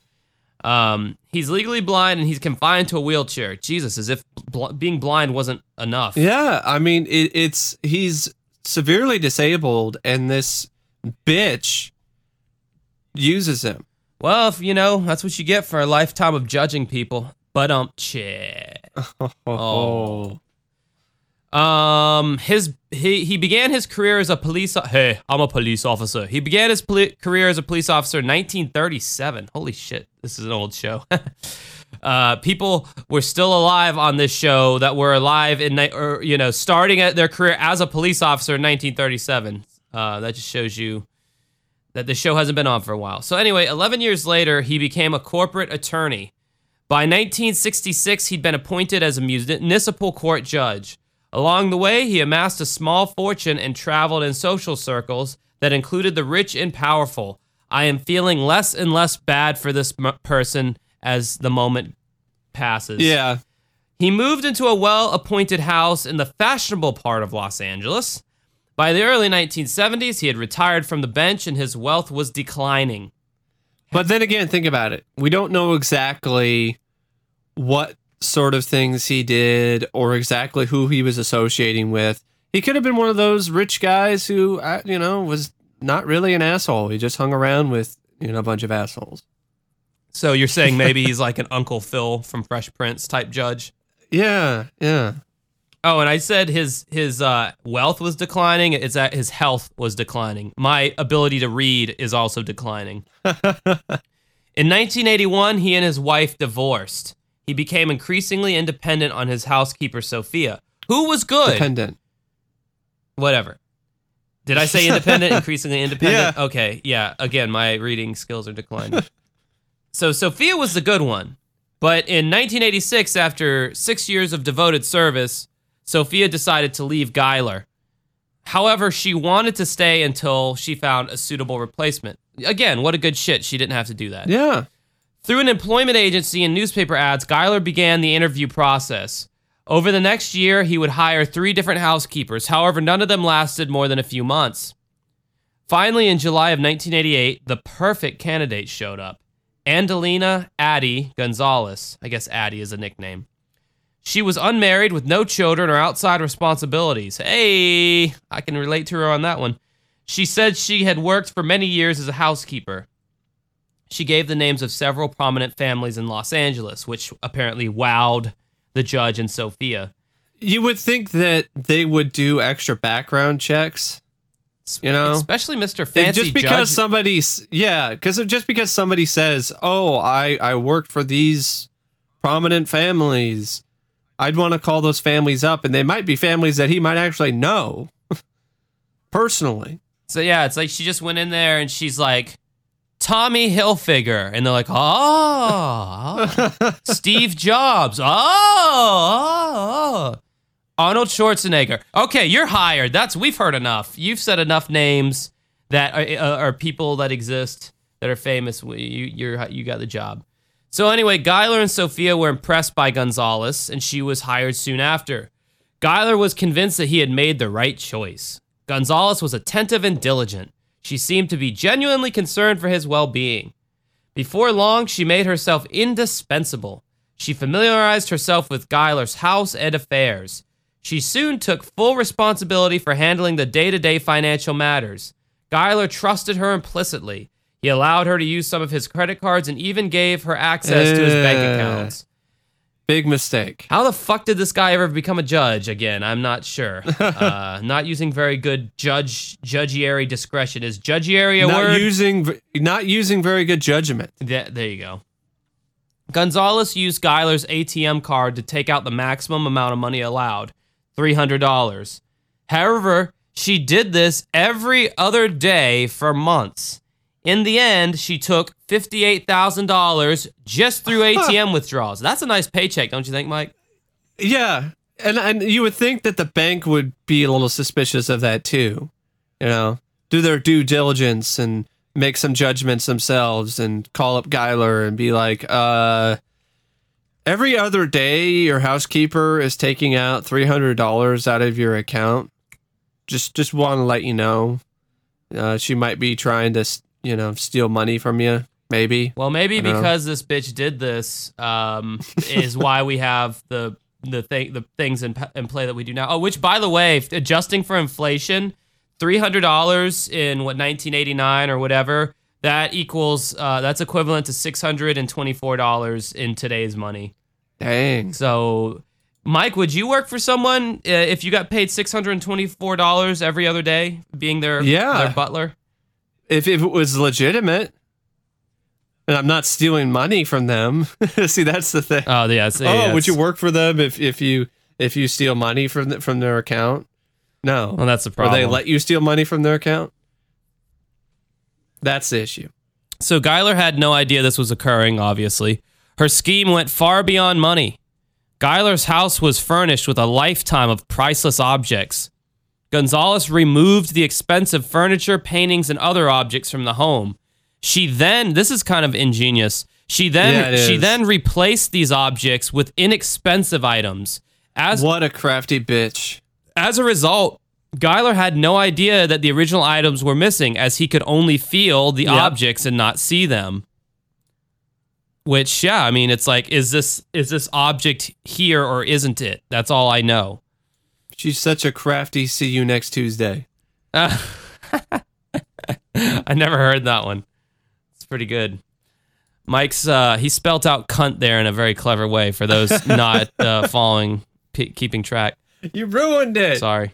Um, he's legally blind and he's confined to a wheelchair. Jesus, as if bl- being blind wasn't enough. Yeah, I mean it, it's he's severely disabled, and this bitch uses him. Well, if you know, that's what you get for a lifetime of judging people. But um, shit. Oh, Um, his he he began his career as a police. Hey, I'm a police officer. He began his poli- career as a police officer in 1937. Holy shit, this is an old show. uh, people were still alive on this show that were alive in or you know starting at their career as a police officer in 1937. Uh, that just shows you that the show hasn't been on for a while. So anyway, 11 years later, he became a corporate attorney. By 1966, he'd been appointed as a municipal court judge. Along the way, he amassed a small fortune and traveled in social circles that included the rich and powerful. I am feeling less and less bad for this person as the moment passes. yeah. He moved into a well appointed house in the fashionable part of Los Angeles. By the early 1970s, he had retired from the bench and his wealth was declining. But then again, think about it. We don't know exactly what sort of things he did or exactly who he was associating with. He could have been one of those rich guys who, uh, you know, was not really an asshole. He just hung around with, you know, a bunch of assholes. So you're saying maybe he's like an Uncle Phil from Fresh Prince type judge? Yeah, yeah. Oh, and I said his his uh, wealth was declining. It's that his health was declining. My ability to read is also declining. In 1981, he and his wife divorced. He became increasingly independent on his housekeeper Sophia, who was good. Dependent. Whatever. Did I say independent? increasingly independent. Yeah. Okay, yeah. Again, my reading skills are declining. so Sophia was the good one, but in 1986, after six years of devoted service, Sophia decided to leave Geiler. However, she wanted to stay until she found a suitable replacement. Again, what a good shit. She didn't have to do that. Yeah. Through an employment agency and newspaper ads, Geiler began the interview process. Over the next year, he would hire three different housekeepers. However, none of them lasted more than a few months. Finally, in July of 1988, the perfect candidate showed up Andolina Addie Gonzalez. I guess Addie is a nickname. She was unmarried with no children or outside responsibilities. Hey, I can relate to her on that one. She said she had worked for many years as a housekeeper. She gave the names of several prominent families in Los Angeles, which apparently wowed the judge and Sophia. You would think that they would do extra background checks. You know, especially Mr. Fancy just because Judge. somebody's yeah, because just because somebody says, "Oh, I I worked for these prominent families," I'd want to call those families up, and they might be families that he might actually know personally. So yeah, it's like she just went in there and she's like, Tommy Hilfiger, and they're like, oh, oh. Steve Jobs, oh, oh, oh. Arnold Schwarzenegger. Okay, you're hired. That's we've heard enough. You've said enough names that are, uh, are people that exist that are famous. You you're you got the job. So anyway, Geiler and Sophia were impressed by Gonzalez, and she was hired soon after. Geiler was convinced that he had made the right choice. Gonzalez was attentive and diligent. She seemed to be genuinely concerned for his well being. Before long, she made herself indispensable. She familiarized herself with Geiler's house and affairs. She soon took full responsibility for handling the day to day financial matters. Geiler trusted her implicitly. He allowed her to use some of his credit cards and even gave her access to his bank accounts. Big mistake. How the fuck did this guy ever become a judge again? I'm not sure. uh, not using very good judge judgiary discretion. Is judgiary a Not word? using not using very good judgment. Th- there you go. Gonzalez used Geiler's ATM card to take out the maximum amount of money allowed, $300. However, she did this every other day for months. In the end, she took $58,000 just through ATM withdrawals. That's a nice paycheck, don't you think, Mike? Yeah, and and you would think that the bank would be a little suspicious of that too. You know, do their due diligence and make some judgments themselves and call up Geiler and be like, uh every other day your housekeeper is taking out $300 out of your account. Just just want to let you know. Uh, she might be trying to, you know, steal money from you, maybe. Well, maybe don't know. because this bitch did this um, is why we have the the thing the things in, in play that we do now. Oh, which by the way, adjusting for inflation, three hundred dollars in what nineteen eighty nine or whatever that equals uh, that's equivalent to six hundred and twenty four dollars in today's money. Dang. So. Mike, would you work for someone uh, if you got paid six hundred and twenty-four dollars every other day, being their Yeah. their butler? if, if it was legitimate and I'm not stealing money from them. See, that's the thing. Oh, yeah. oh, yeah, would you work for them if, if you if you steal money from the, from their account? No. Well, that's the problem. or they let you steal money from their account? That's the issue. So Geiler had no idea this was occurring, obviously. Her scheme went far beyond money. Geiler's house was furnished with a lifetime of priceless objects. Gonzalez removed the expensive furniture, paintings, and other objects from the home. She then, this is kind of ingenious. She then Yeah, she then replaced these objects with inexpensive items. As What a crafty bitch. as a result, Geiler had no idea that the original items were missing, as he could only feel the Yep. objects and not see them. Which, yeah, I mean, it's like, is this is this object here or isn't it? That's all I know. She's such a crafty see you next Tuesday. I never heard that one. It's pretty good. Mike's uh, he spelt out cunt there in a very clever way for those not uh, following, keeping track. You ruined it. Sorry.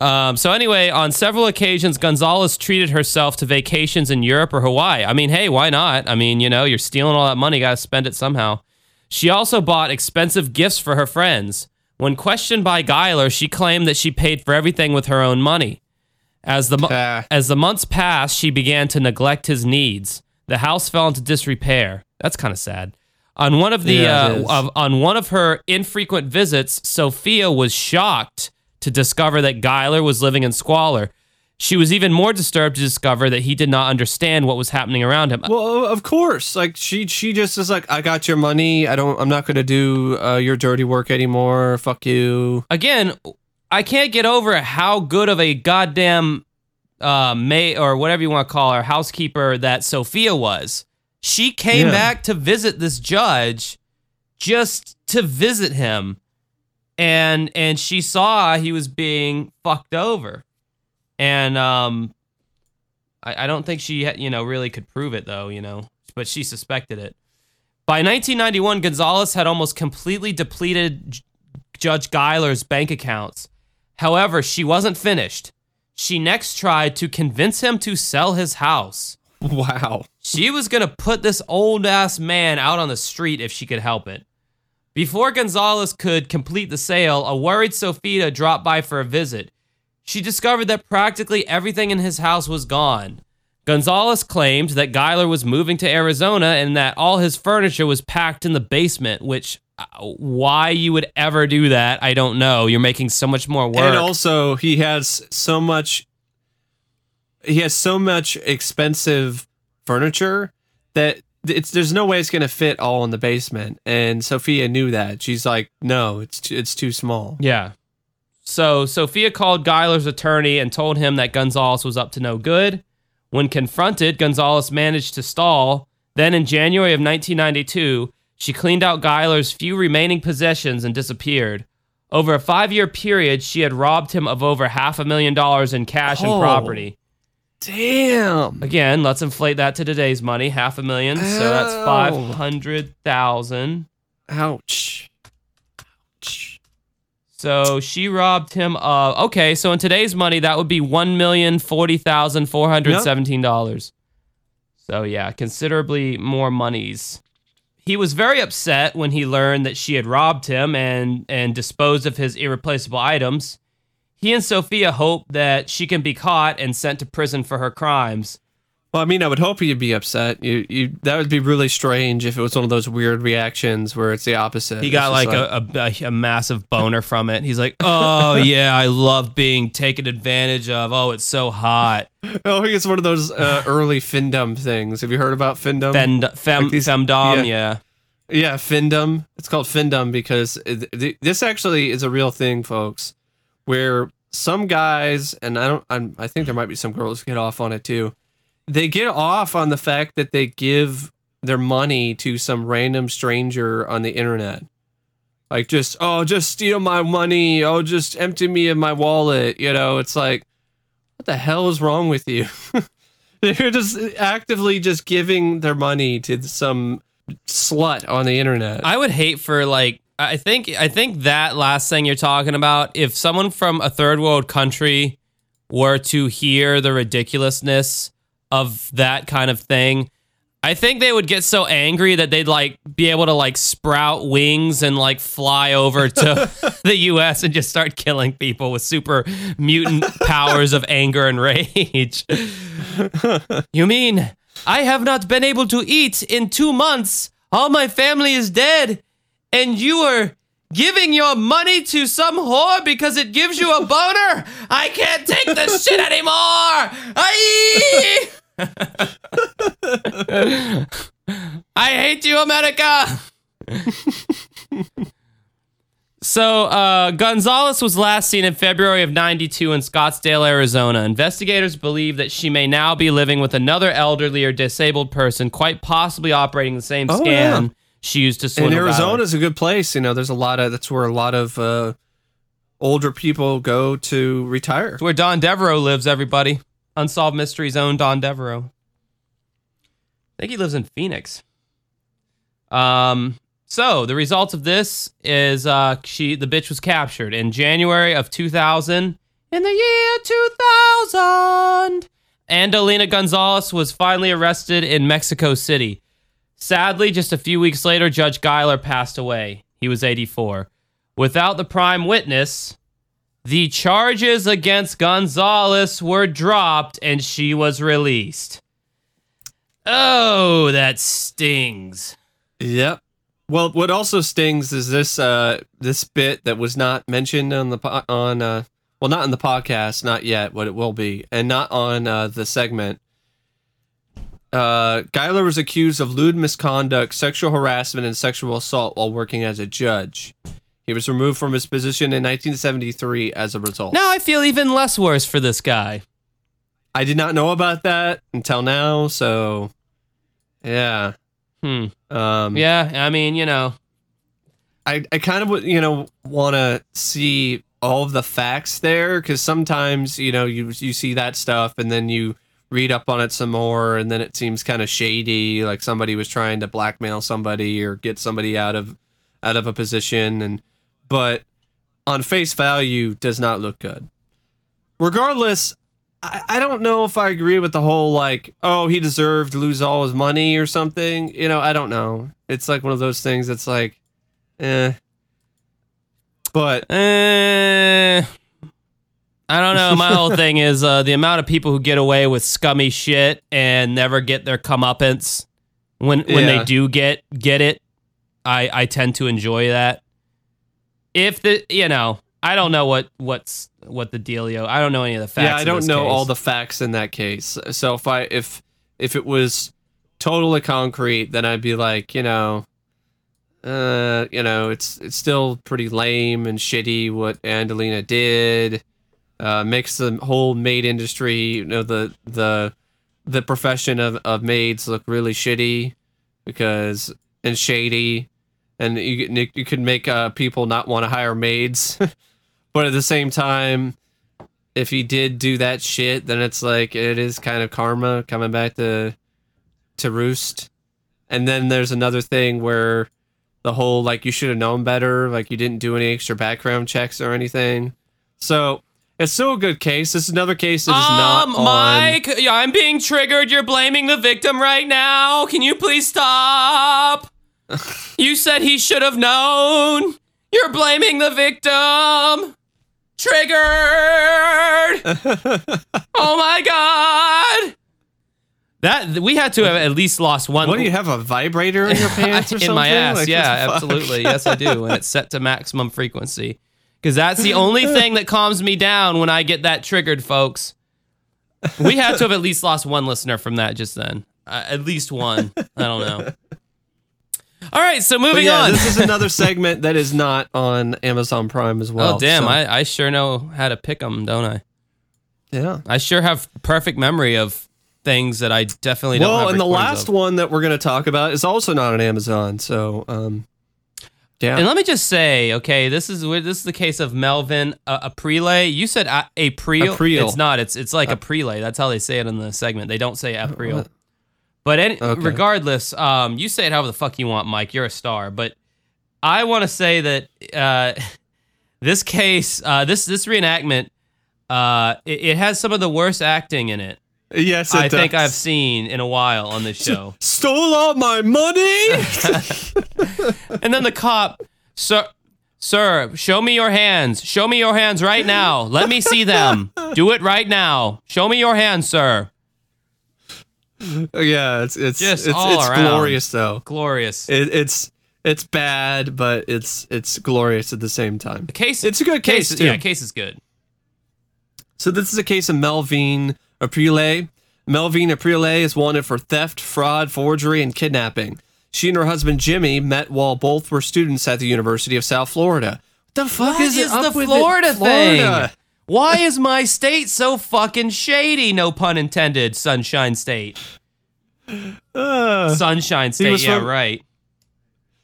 Um, so anyway, on several occasions, Gonzalez treated herself to vacations in Europe or Hawaii. I mean, hey, why not? I mean, you know, you're stealing all that money, got to spend it somehow. She also bought expensive gifts for her friends. When questioned by Geiler, she claimed that she paid for everything with her own money. As the mo- Ah. as the months passed, she began to neglect his needs. The house fell into disrepair. That's kind of sad. On one of the Yeah, uh, of, on one of her infrequent visits, Sophia was shocked to discover that Geiler was living in squalor. She was even more disturbed to discover that he did not understand what was happening around him. Well, of course. Like she she just is like, I got your money. I don't I'm not gonna do uh, your dirty work anymore. Fuck you. Again, I can't get over how good of a goddamn uh, may or whatever you want to call her housekeeper that Sophia was. She came Yeah. back to visit this judge just to visit him and and she saw he was being fucked over and um I, I don't think she, you know, really could prove it though, you know, but she suspected it. By 1991, Gonzalez had almost completely depleted J- Judge Geiler's bank accounts. However, she wasn't finished. She next tried to convince him to sell his house. Wow. She was going to put this old ass man out on the street if she could help it. Before Gonzalez could complete the sale, a worried Sophia dropped by for a visit. She discovered that practically everything in his house was gone. Gonzalez claimed that Geiler was moving to Arizona and that all his furniture was packed in the basement, which uh, why you would ever do that, I don't know. You're making so much more work. And also, he has so much. He has so much expensive furniture that it's there's no way it's gonna fit all in the basement. And Sophia knew that. She's like, no, it's too, it's too small. Yeah. So Sophia called Geiler's attorney and told him that Gonzalez was up to no good. When confronted, Gonzalez managed to stall. Then in January of 1992, she cleaned out Geiler's few remaining possessions and disappeared. Over a five year period, she had robbed him of over half a million dollars in cash and Oh. property. Damn. Again, let's inflate that to today's money half a million. So that's Ow. 500,000. Ouch. Ouch. So she robbed him of okay, so in today's money that would be one million forty thousand four hundred seventeen dollars. So yeah, considerably more monies. He was very upset when he learned that she had robbed him and and disposed of his irreplaceable items. He and Sophia hope that she can be caught and sent to prison for her crimes. Well, I mean, I would hope you'd be upset. You, you, that would be really strange if it was one of those weird reactions where it's the opposite. He got It's like, just a, a, a massive boner from it. He's like, "Oh yeah, I love being taken advantage of. Oh, it's so hot." Oh, I think it's one of those uh, early Findom things. Have you heard about Findom? Fend, fem, Like these- femdom, yeah. yeah. Yeah, Findom. It's called Findom because it, th- this actually is a real thing, folks. Where some guys and I don't, I'm, I think there might be some girls get off on it too. They get off on the fact that they give their money to some random stranger on the internet. Like just oh, just steal my money. Oh, just empty me of my wallet. You know, it's like, what the hell is wrong with you? They're just actively just giving their money to some slut on the internet. I would hate for like I think I think that last thing you're talking about, if someone from a third world country were to hear the ridiculousness of that kind of thing, I think they would get so angry that they'd like be able to like sprout wings and like fly over to the US and just start killing people with super mutant powers of anger and rage. you mean I have not been able to eat in two months? All my family is dead, and you are giving your money to some whore because it gives you a boner? I can't take this shit anymore! Aye! I hate you, America! So, uh, Gonzalez was last seen in February of 92 in Scottsdale, Arizona. Investigators believe that she may now be living with another elderly or disabled person, quite possibly operating the same Oh, scan yeah. She used to swim. and. Arizona is a good place. You know, there's a lot of that's where a lot of uh, older people go to retire. It's where Don Devereaux lives, everybody. Unsolved Mysteries own Don Devereaux. I think he lives in Phoenix. Um, so the results of this is uh she the bitch was captured in January of 2000 in the year 2000. Andolina Gonzalez was finally arrested in Mexico City. Sadly, just a few weeks later, Judge Geiler passed away. He was 84. Without the prime witness, the charges against Gonzalez were dropped and she was released. Oh, that stings. Yep. Well, what also stings is this uh this bit that was not mentioned on the po- on uh well not in the podcast not yet what it will be and not on uh, the segment. Uh, Geiler was accused of lewd misconduct, sexual harassment, and sexual assault while working as a judge. He was removed from his position in 1973 as a result. Now I feel even less worse for this guy. I did not know about that until now, so yeah. Hmm. Um, Yeah, I mean, you know, I, I kind of would you know want to see all of the facts there because sometimes you know you you see that stuff and then you read up on it some more, and then it seems kind of shady, like somebody was trying to blackmail somebody or get somebody out of out of a position, and but on face value does not look good. Regardless, I, I don't know if I agree with the whole like, oh, he deserved to lose all his money or something. You know, I don't know. It's like one of those things that's like, eh. But Eh, I don't know. My whole thing is uh, the amount of people who get away with scummy shit and never get their comeuppance when when they do get get it. I I tend to enjoy that. If the you know I don't know what what's what the dealio. I don't know any of the facts. yeah, I don't know all the facts in that case. So if I if if it was totally concrete, then I'd be like, you know, uh, you know, it's it's still pretty lame and shitty what Angelina did. Uh, makes the whole maid industry, you know, the the the profession of, of maids look really shitty because and shady, and you you could make uh, people not want to hire maids, but at the same time, if he did do that shit, then it's like it is kind of karma coming back to to roost. And then there's another thing where the whole like you should have known better, like you didn't do any extra background checks or anything. So it's still a good case. This is another case that is not Um, on. Mike, I'm being triggered. You're blaming the victim right now. Can you please stop? you said he should have known. You're blaming the victim. Triggered. oh my god. That we had to have at least lost one. What do you have a vibrator in your pants or in something? my ass. Like, yeah, what the fuck? absolutely. Yes, I do, and it's set to maximum frequency because that's the only thing that calms me down when I get that triggered, folks. We had to have at least lost one listener from that just then. Uh, at least one. I don't know. All right, so moving yeah, on. this is another segment that is not on Amazon Prime as well. oh damn! so- I, I sure know how to pick them, don't I? yeah. I sure have perfect memory of things that I definitely don't. Well, and the last of. one that we're going to talk about is also not on Amazon. So, um, yeah. And let me just say, okay, this is this is the case of Melvin uh, Aprile. You said a- April. April. It's not. It's it's like Aprile. That's how they say it in the segment. They don't say April. But any, Okay. regardless, um, you say it however the fuck you want, Mike. You're a star. But I want to say that uh, this case, uh, this this reenactment, uh, it, it has some of the worst acting in it. Yes, it I think. I've seen in a while on this show. stole all my money. And then the cop, sir, sir, show me your hands. Show me your hands right now. Let me see them. Do it right now. Show me your hands, sir. Oh, yeah, it's it's Just it's, all it's around. glorious though. Glorious. It, it's it's bad, but it's it's glorious at the same time. The case. It's a good case, too. Yeah, case is good. So this is a case of Melvine Aprile. Melvine Aprile is wanted for theft, fraud, forgery, and kidnapping. She and her husband Jimmy met while both were students at the University of South Florida. What the fuck What is, it is the it? Florida Florida. thing? Why is my state so fucking shady? No pun intended. Sunshine State. Uh, Sunshine State. Yeah, from- right.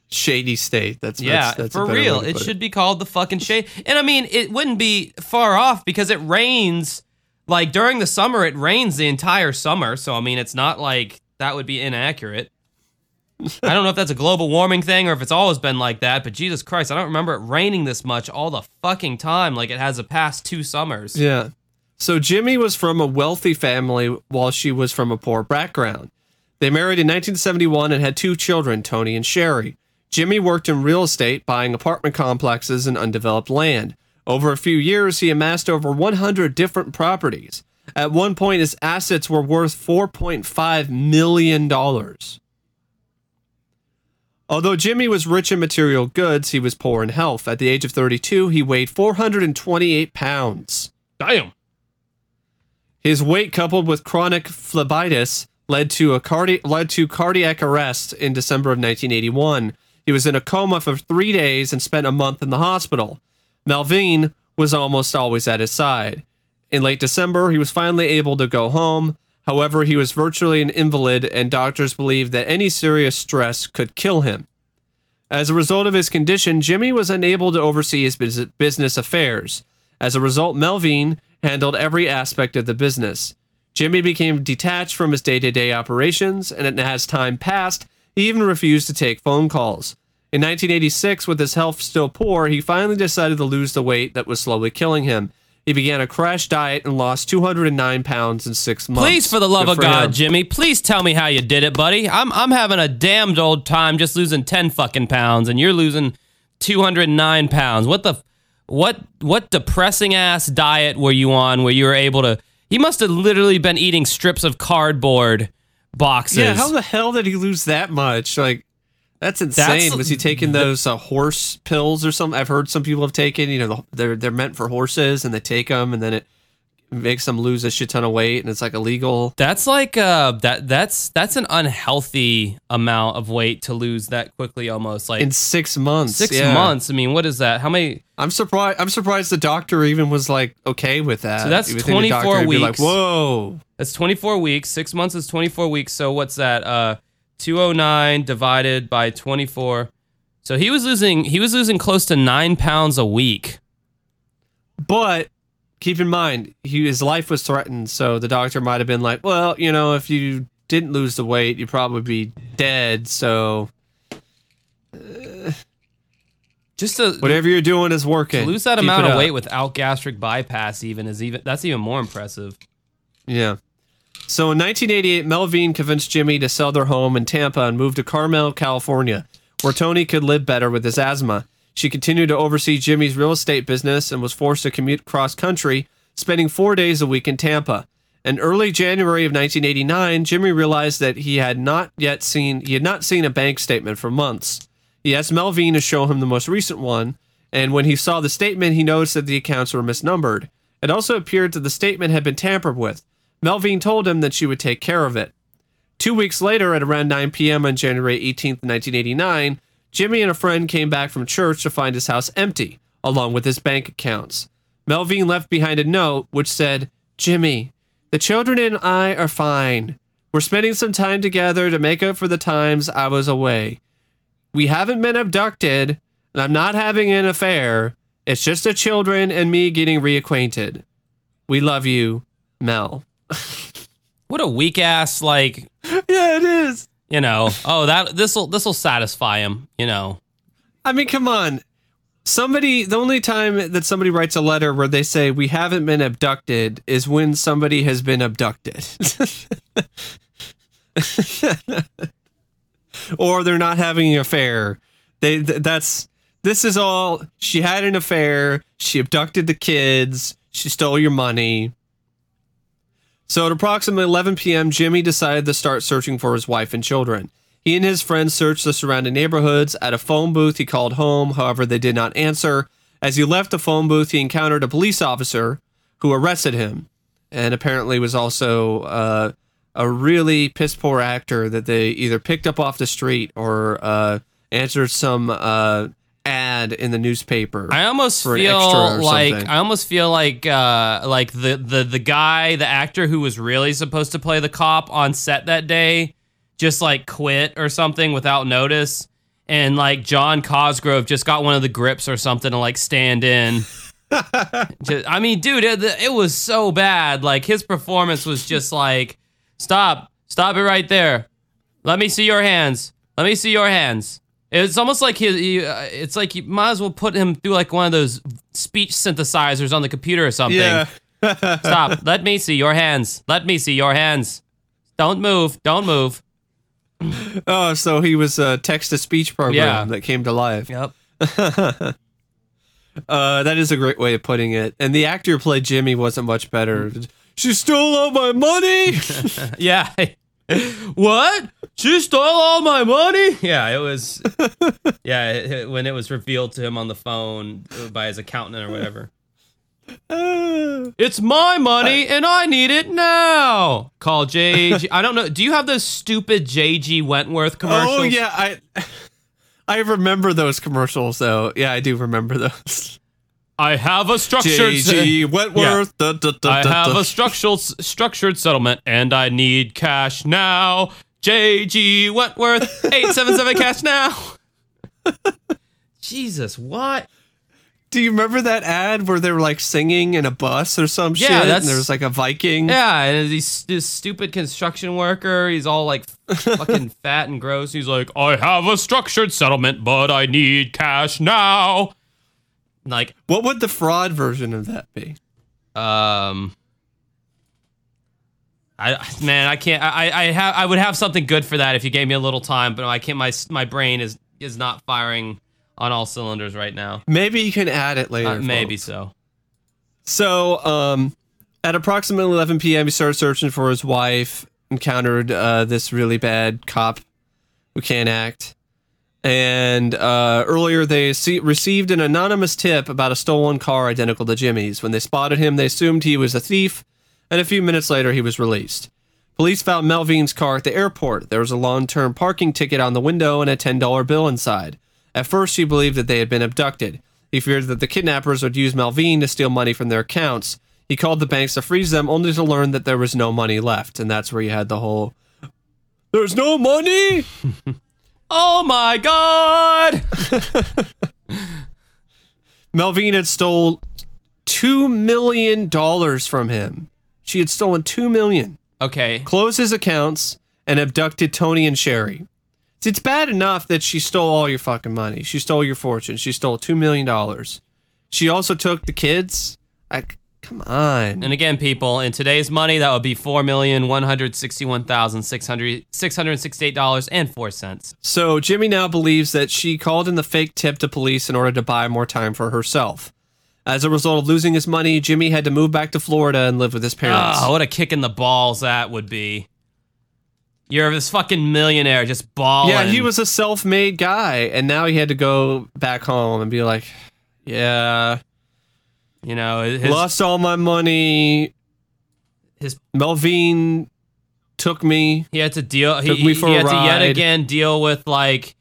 shady state. That's Yeah, that's, that's for real. to It should be called the fucking shade. And I mean, it wouldn't be far off because it rains. Like during the summer, it rains the entire summer. So I mean, it's not like that would be inaccurate. I don't know if that's a global warming thing or if it's always been like that, but Jesus Christ, I don't remember it raining this much all the fucking time like it has the past two summers. Yeah. So Jimmy was from a wealthy family while she was from a poor background. They married in 1971 and had two children, Tony and Sherry. Jimmy worked in real estate, buying apartment complexes and undeveloped land. Over a few years, he amassed over 100 different properties. At one point, his assets were worth $4.5 million. Although Jimmy was rich in material goods, he was poor in health. At the age of 32, he weighed 428 pounds. Damn. His weight, coupled with chronic phlebitis, led to a cardi- led to cardiac arrest in December of 1981. He was in a coma for three days and spent a month in the hospital. Melvine was almost always at his side. In late December, he was finally able to go home. However, he was virtually an invalid, and doctors believed that any serious stress could kill him. As a result of his condition, Jimmy was unable to oversee his business affairs. As a result, Melvine handled every aspect of the business. Jimmy became detached from his day to day operations, and as time passed, he even refused to take phone calls. In 1986, with his health still poor, he finally decided to lose the weight that was slowly killing him. He began a crash diet and lost 209 pounds in six months. Please, for the love Good of God, him. Jimmy, please tell me how you did it, buddy. I'm I'm having a damned old time just losing ten fucking pounds, and you're losing two hundred nine pounds. What the, what what depressing ass diet were you on where you were able to? He must have literally been eating strips of cardboard boxes. Yeah, how the hell did he lose that much? Like, that's insane. That's- Was he taking those uh, horse pills or something? I've heard some people have taken. You know, the- they're they're meant for horses, and they take them, and then it makes them lose a shit ton of weight, and it's like illegal. That's like uh that that's that's an unhealthy amount of weight to lose that quickly almost like In six months. six yeah. months. I mean, what is that? How many I'm surprised. I'm surprised the doctor even was like okay with that. So that's You would think the 24 doctor be weeks. Like, whoa. That's 24 weeks. 6 months is 24 weeks. So what's that? Uh 209 divided by 24. So he was losing he was losing close to 9 pounds a week. But keep in mind, he, his life was threatened. So the doctor might have been like, well, you know, if you didn't lose the weight, you'd probably be dead. So uh, Just to, whatever you're doing is working. to lose that Keep amount of up. weight without gastric bypass even is even that's even more impressive. Yeah. So in 1988, Melvine convinced Jimmy to sell their home in Tampa and move to Carmel, California, where Tony could live better with his asthma. She continued to oversee Jimmy's real estate business and was forced to commute cross country, spending four days a week in Tampa. In early January of 1989, Jimmy realized that he had not yet seen he had not seen a bank statement for months. He asked Melvine to show him the most recent one, and when he saw the statement, he noticed that the accounts were misnumbered. It also appeared that the statement had been tampered with. Melvine told him that she would take care of it. Two weeks later, at around 9 p.m. on January 18, 1989, Jimmy and a friend came back from church to find his house empty, along with his bank accounts. Melvine left behind a note which said, Jimmy, the children and I are fine. We're spending some time together to make up for the times I was away. We haven't been abducted, and I'm not having an affair. It's just the children and me getting reacquainted. We love you, Mel. What a weak ass like, Yeah, it is. you know. Oh, that this will this will satisfy him, you know. I mean, come on. Somebody, the only time that somebody writes a letter where they say we haven't been abducted is when somebody has been abducted. or they're not having an affair. They th- that's this is all she had an affair, she abducted the kids, she stole your money. So at approximately 11 p.m., Jimmy decided to start searching for his wife and children. He and his friends searched the surrounding neighborhoods. At a phone booth, he called home. However, they did not answer. As he left the phone booth, he encountered a police officer who arrested him and apparently was also uh, a really piss poor actor that they either picked up off the street or uh, answered some uh, ad in the newspaper. I almost feel like something. I almost feel like uh like the the the guy, the actor who was really supposed to play the cop on set that day just like quit or something without notice. And like John Cosgrove just got one of the grips or something to like stand in. Just- I mean, dude, it, it was so bad. Like his performance was just like, stop, stop it right there. Let me see your hands. Let me see your hands. It's almost like he, he uh, it's like you might as well put him through like one of those speech synthesizers on the computer or something. yeah. Stop. Let me see your hands. Let me see your hands. Don't move. Don't move. Oh, so he was a text to speech program Yeah. that came to life. Yep. Uh, that is a great way of putting it. And the actor who played Jimmy wasn't much better. She stole all my money. Yeah. What? She stole all my money? Yeah, it was. Yeah, it- when it was revealed to him on the phone uh, by his accountant or whatever. It's my money and I need it now. Call JG. I don't know. Do you have those stupid JG Wentworth oh, commercials? oh yeah, I I remember those commercials though. Yeah, I do remember those. I have a structured. JG Wentworth. da, da, da, I have da. a structural structured settlement and I need cash now. JG Wentworth, 877 cash now. Jesus, what? Do you remember that ad where they were like singing in a bus or some Yeah, shit? that's- and there was like a Viking. Yeah, and he's this stupid construction worker. He's all like fucking fat and gross. He's like, I have a structured settlement, but I need cash now. Like, What would the fraud version of that be? um, I man, I can't. I I have I would have something good for that if you gave me a little time, but I can't. My my brain is is not firing on all cylinders right now. Maybe you can add it later. Uh, maybe folks. so. So, um, at approximately 11 p.m., he started searching for his wife. Encountered uh, this really bad cop who can't act. And uh, earlier, they see- received an anonymous tip about a stolen car identical to Jimmy's. When they spotted him, they assumed he was a thief, and a few minutes later, he was released. Police found Melvine's car at the airport. There was a long term parking ticket on the window and a $10 bill inside. At first, he believed that they had been abducted. He feared that the kidnappers would use Melvine to steal money from their accounts. He called the banks to freeze them, only to learn that there was no money left. And that's where you had the whole There's no money! Oh my god! Melvine had stole $2 million from him. She had stolen 2 million. Okay, closed his accounts, and abducted Tony and Sherry. See, It's bad enough that she stole all your fucking money. She stole your fortune. She stole two million dollars. She also took the kids. I, come on. And again, people, in today's money, that would be four million one hundred sixty-one thousand six hundred six hundred sixty-eight dollars and four cents. So Jimmy now believes that she called in the fake tip to police in order to buy more time for herself. As a result of losing his money, Jimmy had to move back to Florida and live with his parents. Oh, what a kick in the balls that would be. You're this fucking millionaire just balling. yeah, he was a self-made guy, and now he had to go back home and be like, "Yeah, you know, his lost all my money. his Melvin took me. he had to deal. He, Took me for he had to yet again deal with like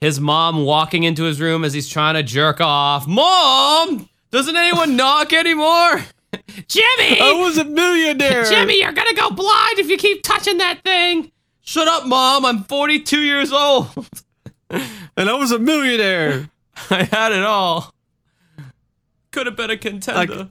his mom walking into his room as he's trying to jerk off. Mom, doesn't anyone knock anymore? Jimmy, I was a millionaire. Jimmy, you're gonna go blind if you keep touching that thing. Shut up, mom. I'm 42 years old. and I was a millionaire. I had it all. Could have been a contender.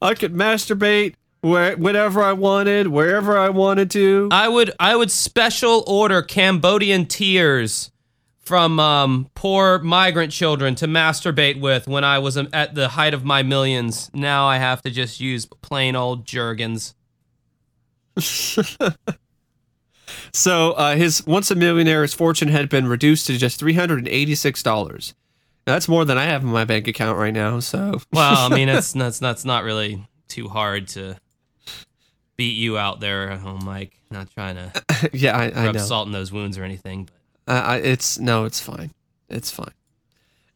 I could masturbate where, whenever I wanted, wherever I wanted to. I would I would special order Cambodian tears from um, poor migrant children to masturbate with when I was um, at the height of my millions. Now I have to just use plain old Jergens. So uh, his once a millionaire, his fortune had been reduced to just three hundred and eighty-six dollars. That's more than I have in my bank account right now. So Well, I mean that's that's that's not really too hard to beat you out there at home, Mike. Not trying to yeah, I, I rub know. salt in those wounds or anything. But Uh, I, it's no, it's fine. It's fine.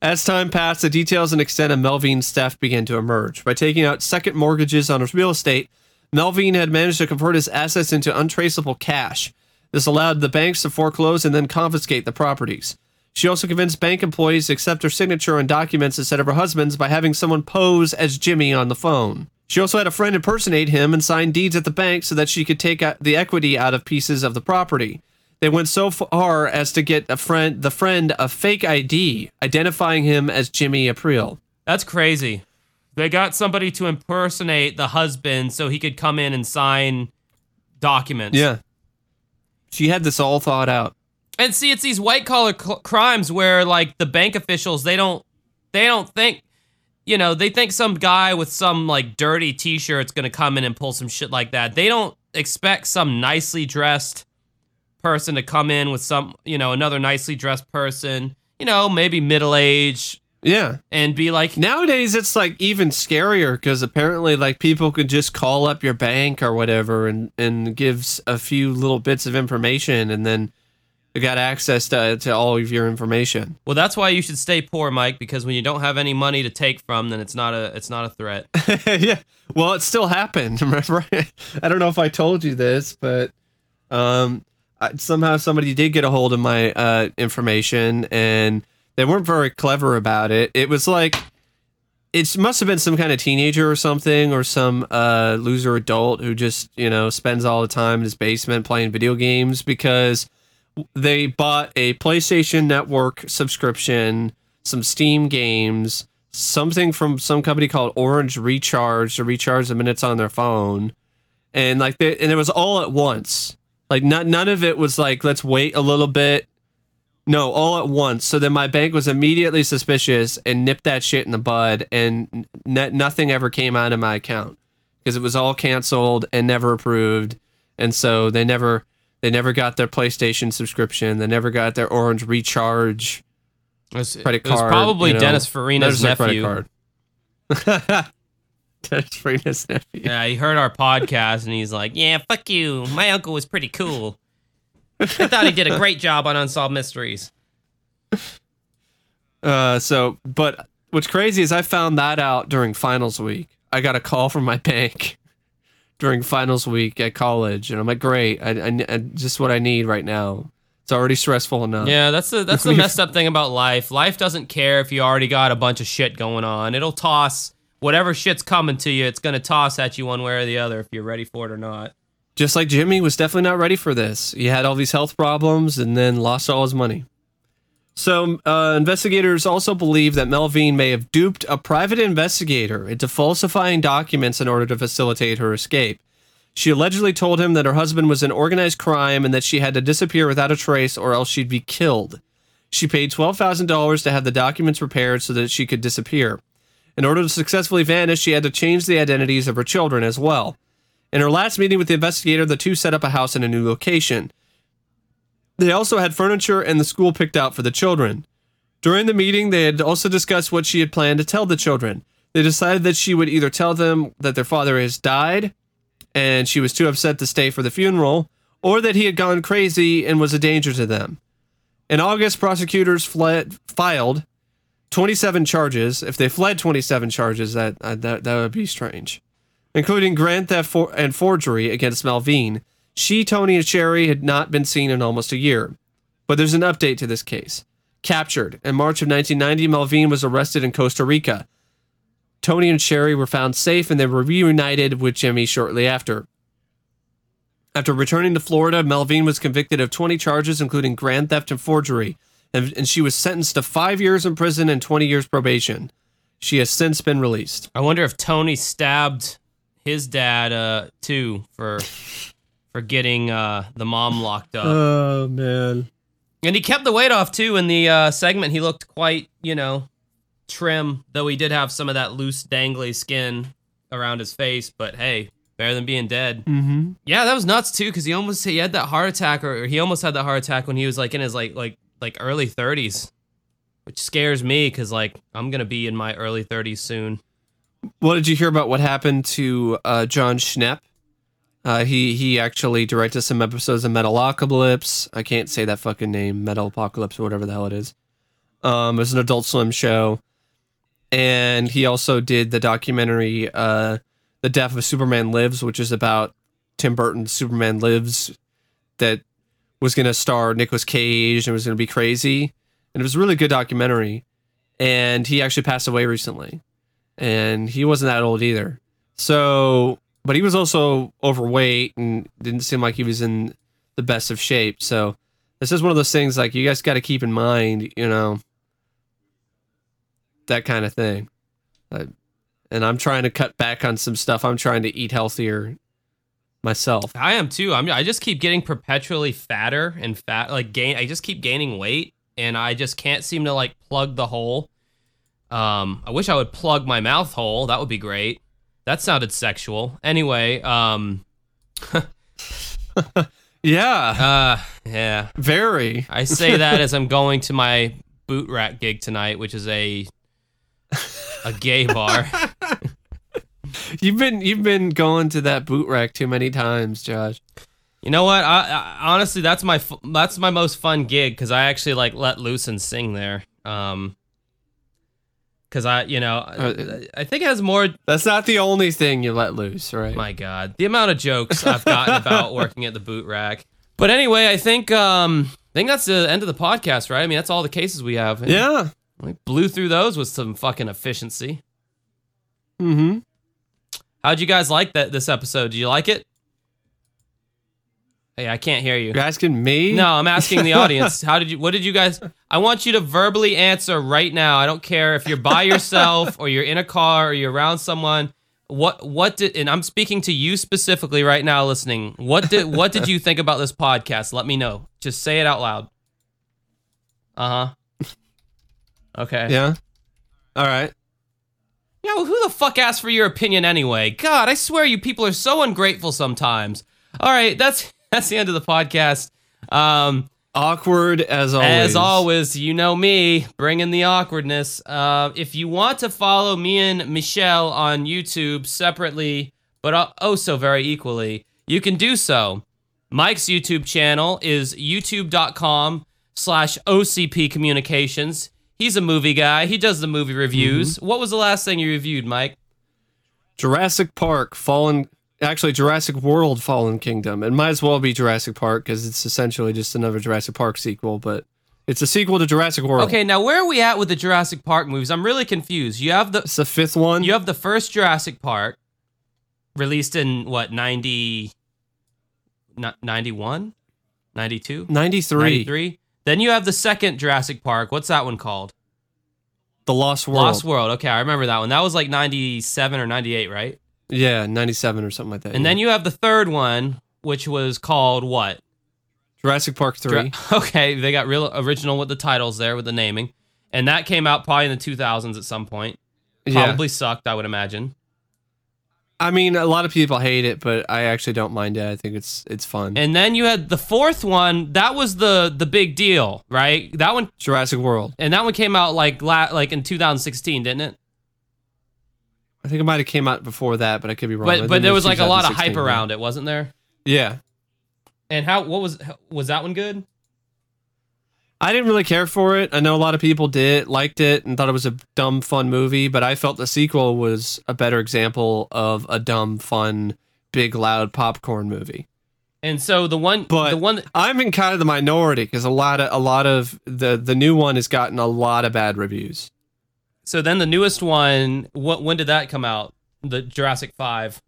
As time passed, the details and extent of Melvine's theft began to emerge. By taking out second mortgages on his real estate, Melvine had managed to convert his assets into untraceable cash. This allowed the banks to foreclose and then confiscate the properties. She also convinced bank employees to accept her signature on documents instead of her husband's by having someone pose as Jimmy on the phone. She also had a friend impersonate him and sign deeds at the bank so that she could take the equity out of pieces of the property. They went so far as to get a friend, the friend, a fake ID identifying him as Jimmy April. that's crazy. They got somebody to impersonate the husband so he could come in and sign documents. Yeah, she had this all thought out. And see, it's these white collar cl- crimes where like the bank officials they don't they don't think you know they think some guy with some like dirty t-shirt's gonna come in and pull some shit like that. They don't expect some nicely dressed person to come in with some you know another nicely dressed person you know maybe middle age Yeah. and be like Nowadays, it's like even scarier because apparently, like people could just call up your bank or whatever and and gives a few little bits of information, and then got access to to all of your information. well that's why you should stay poor Mike because when you don't have any money to take from then it's not a it's not a threat. yeah. Well, it still happened. Remember? I don't know if I told you this, but um, I, somehow somebody did get a hold of my uh, information, and they weren't very clever about it. It was like it must have been some kind of teenager or something, or some uh, loser adult who just you know spends all the time in his basement playing video games because they bought a PlayStation Network subscription, some Steam games, something from some company called Orange Recharge to recharge the minutes on their phone, and like they, and it was all at once. Like not, none of it was like let's wait a little bit. No, all at once. So then my bank was immediately suspicious and nipped that shit in the bud, and n- nothing ever came out of my account because it was all canceled and never approved, and so they never they never got their PlayStation subscription. They never got their Orange Recharge It was, credit it was probably you know. Dennis Farina's nephew. card. Dennis Farina's nephew. Yeah, he heard our podcast and he's like, "Yeah, fuck you. My uncle was pretty cool. I thought he did a great job on Unsolved Mysteries." Uh, so, but what's crazy is I found that out during finals week. I got a call from my bank during finals week at college, and I'm like, great, I, I, I just what I need right now. It's already stressful enough. Yeah, that's the that's the messed up thing about life. Life doesn't care if you already got a bunch of shit going on. It'll toss whatever shit's coming to you. It's gonna toss at you one way or the other if you're ready for it or not. Just like Jimmy was definitely not ready for this. He had all these health problems and then lost all his money. So, uh, investigators also believe that Melvine may have duped a private investigator into falsifying documents in order to facilitate her escape. She allegedly told him that her husband was in organized crime and that she had to disappear without a trace or else she'd be killed. She paid $12,000 to have the documents prepared so that she could disappear. In order to successfully vanish, she had to change the identities of her children as well. In her last meeting with the investigator, the two set up a house in a new location. They also had furniture and the school picked out for the children. During the meeting, they had also discussed what she had planned to tell the children. They decided that she would either tell them that their father has died and she was too upset to stay for the funeral, or that he had gone crazy and was a danger to them. In August, prosecutors fled, filed 27 charges. If they fled 27 charges, that, uh, that, that would be strange, including grand theft for, and forgery against Malvine. She, Tony, and Sherry had not been seen in almost a year. But there's an update to this case. Captured. In March of 1990, Malvine was arrested in Costa Rica. Tony and Sherry were found safe and they were reunited with Jimmy shortly after. After returning to Florida, Melvine was convicted of 20 charges, including grand theft and forgery, and, and she was sentenced to five years in prison and 20 years probation. She has since been released. I wonder if Tony stabbed his dad uh too for for getting uh the mom locked up. Oh, man. And he kept the weight off too in the uh, segment. He looked quite, you know, trim, though he did have some of that loose, dangly skin around his face. But hey, better than being dead. Mm-hmm. Yeah, that was nuts too, because he almost he had that heart attack, or, or he almost had that heart attack when he was like in his like like like early thirties, which scares me because like I'm gonna be in my early thirties soon. What did you hear about what happened to uh, Jon Schnepp? Uh, he he actually directed some episodes of Metalocalypse. I can't say that fucking name, Metalocalypse or whatever the hell it is. Um, it was an Adult Swim show, and he also did the documentary uh, "The Death of Superman Lives," which is about Tim Burton's Superman Lives, that was going to star Nicolas Cage and was going to be crazy, and it was a really good documentary. And he actually passed away recently and he wasn't that old either. So, but he was also overweight and didn't seem like he was in the best of shape. So, this is one of those things like you guys got to keep in mind, you know, that kind of thing. And I'm trying to cut back on some stuff. I'm trying to eat healthier myself. I am too. I'm. I just keep getting perpetually fatter and fat. Like gain. I just keep gaining weight, and I just can't seem to like plug the hole. Um, I wish I would plug my mouth hole. That would be great. That sounded sexual. Anyway, um, Yeah, uh, yeah. very. I say that as I'm going to my boot rack gig tonight, which is a a gay bar. You've been you've been going to that boot rack too many times, Josh. You know what? I, I honestly, that's my that's my most fun gig because I actually like let loose and sing there. Um, because I, you know, Uh, I think it has more. That's not the only thing you let loose, right? My God, the amount of jokes I've gotten about working at the boot rack. But anyway, I think um, I think that's the end of the podcast, right? I mean, that's all the cases we have. And yeah. we blew through those with some fucking efficiency. Mm-hmm. How'd you guys like that this episode? Do you like it? Hey, I can't hear you. You're asking me? No, I'm asking the audience. How did you? What did you guys? I want you to verbally answer right now. I don't care if you're by yourself or you're in a car or you're around someone. What what did? And I'm speaking to you specifically right now, listening. What did what did you think about this podcast? Let me know. Just say it out loud. Uh huh. Okay. Yeah. All right. Yeah, well, who the fuck asked for your opinion anyway? God, I swear you people are so ungrateful sometimes. All right, that's that's the end of the podcast. Um, Awkward as always. As always, you know me, bringing the awkwardness. Uh, if you want to follow me and Michelle on YouTube separately, but oh so very equally, you can do so. Mike's YouTube channel is youtube.com slash OCP Communications. He's a movie guy. He does the movie reviews. What was the last thing you reviewed, Mike? Jurassic Park Fallen actually Jurassic World Fallen Kingdom. It might as well be Jurassic Park because it's essentially just another Jurassic Park sequel, but it's a sequel to Jurassic World. Okay, now where are we at with the Jurassic Park movies? I'm really confused. You have the It's the fifth one. you have the first Jurassic Park released in what 90 n- 91 92 93. 93 then you have the second Jurassic Park what's that one called The Lost World. Lost World okay I remember that one that was like 97 or 98 right Yeah, 97 or something like that. and then you have the third one which was called what Jurassic Park 3. okay they got real original with the titles there with the naming and that came out probably in the 2000s at some point yeah. probably sucked I would imagine I mean, a lot of people hate it, but I actually don't mind it. I think it's it's fun. And then you had the fourth one. That was the the big deal, right? That one Jurassic World. and that one came out like la- like in 2016, didn't it? I think it might have came out before that, but I could be wrong. But but there was like a lot of 2016, hype around it, wasn't there? Yeah. And how what was was that one good? I didn't really care for it. I know a lot of people did, liked it, and thought it was a dumb, fun movie, but I felt the sequel was a better example of a dumb, fun, big, loud popcorn movie. And so the one But the one that, I'm in kind of the minority because a lot of a lot of the the new one has gotten a lot of bad reviews. So then the newest one. What when did that come out? The Jurassic Five.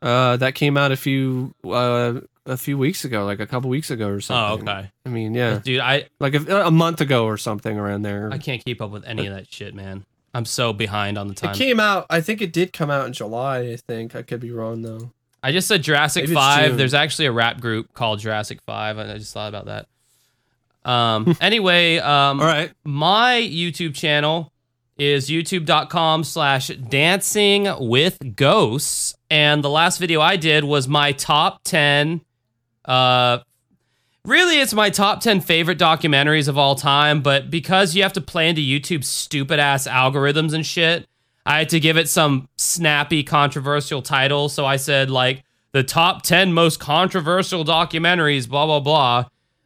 Uh, that came out a few uh, a few weeks ago, like a couple weeks ago or something. Oh, okay, I mean, yeah, dude. I like a, a month ago or something around there. I can't keep up with any of that shit, man. I'm so behind on the time. It came out. I think it did come out in July. I think I could be wrong though. I just said Jurassic Maybe Five. There's actually a rap group called Jurassic Five, I just thought about that. Um. anyway, um, All right. my YouTube channel is youtube.com slash dancing with ghosts. And the last video I did was my top 10. Uh, really, it's my top 10 favorite documentaries of all time. But because you have to play into YouTube's stupid ass algorithms and shit, I had to give it some snappy, controversial title. So I said, like, the top 10 most controversial documentaries, blah, blah, blah.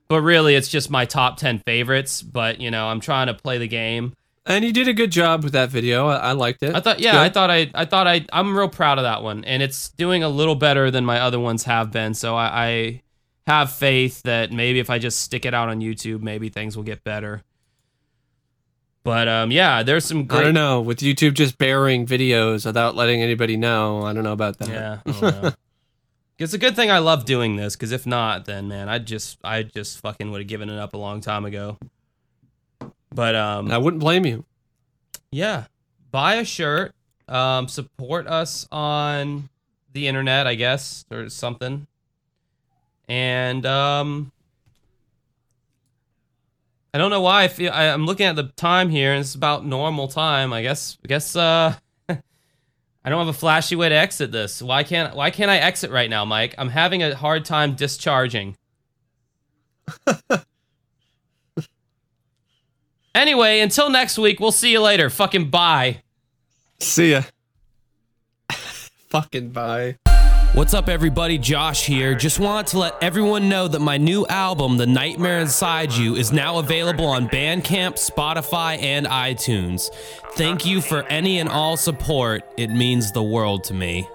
But really, it's just my top 10 favorites. But, you know, I'm trying to play the game. And you did a good job with that video. I, I liked it. I thought, yeah, Good. I thought I, I thought I, I'm real proud of that one, and it's doing a little better than my other ones have been. So I, I have faith that maybe if I just stick it out on YouTube, maybe things will get better. But um, yeah, there's some I don't know. With YouTube just burying videos without letting anybody know, I don't know about that. Yeah, I don't know. it's a good thing I love doing this, because if not, then man, I just, I just fucking would have given it up a long time ago. But um, I wouldn't blame you. yeah. Buy a shirt um support us on the internet i guess or something. And um i don't know why i feel I, i'm looking at the time here and it's about normal time i guess i guess uh i don't have a flashy way to exit this. Why can't why can't i exit right now mike? I'm having a hard time discharging anyway until next week we'll see you later fucking bye See ya. Fucking bye. What's up, everybody? Josh here. Just wanted to let everyone know that my new album, The Nightmare Inside You, is now available on Bandcamp, Spotify, and iTunes. Thank you for any and all support. It means the world to me.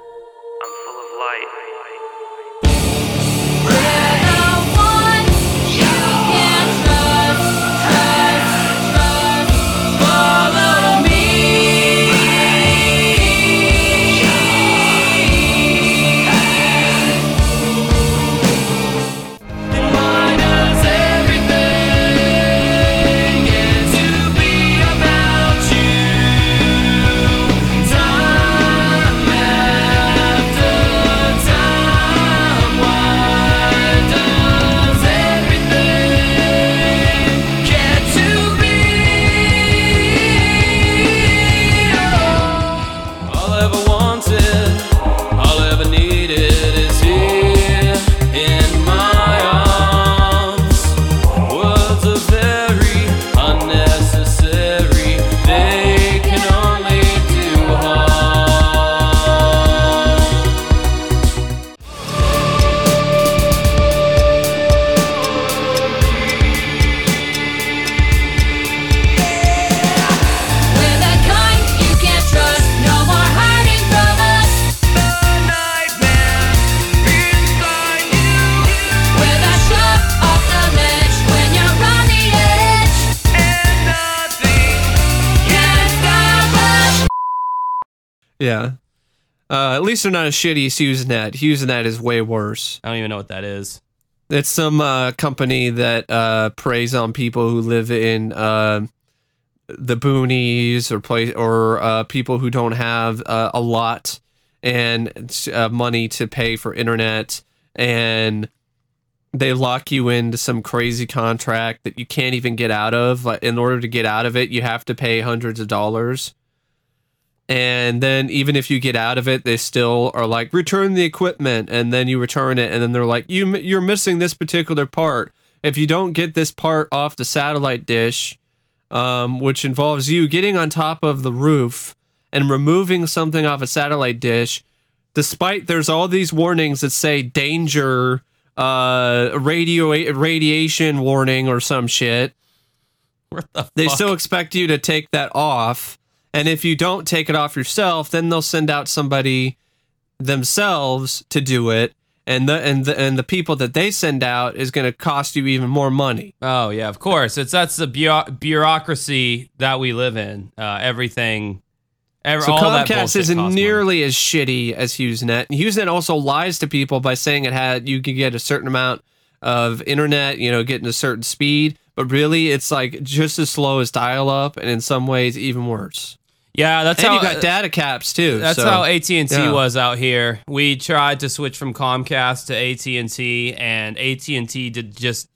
Least they're not as shitty as HughesNet. HughesNet is way worse. I don't even know what that is. It's some uh, company that uh, preys on people who live in uh, the boonies or play or uh, people who don't have uh, a lot and uh, money to pay for internet, and they lock you into some crazy contract that you can't even get out of. Like, in order to get out of it, you have to pay hundreds of dollars. And then even if you get out of it, they still are like return the equipment, and then you return it, and then they're like you you're missing this particular part. If you don't get this part off the satellite dish, um, which involves you getting on top of the roof and removing something off a satellite dish, despite there's all these warnings that say danger, uh, radio radiation warning or some shit. They fuck? still expect you to take that off, and if you don't take it off yourself, then they'll send out somebody themselves to do it, and the and the and the people that they send out is going to cost you even more money. Oh yeah, of course. It's that's the bureau- bureaucracy that we live in. Uh, everything. Ev- So all that Comcast isn't costs money. nearly as shitty as HughesNet. And HughesNet also lies to people by saying it had you could get a certain amount of internet, you know, getting a certain speed, but really it's like just as slow as dial-up, and in some ways even worse. Yeah, that's and how you got data caps too. That's so- how AT and T yeah. was out here. We tried to switch from Comcast to AT and T, and AT and T did just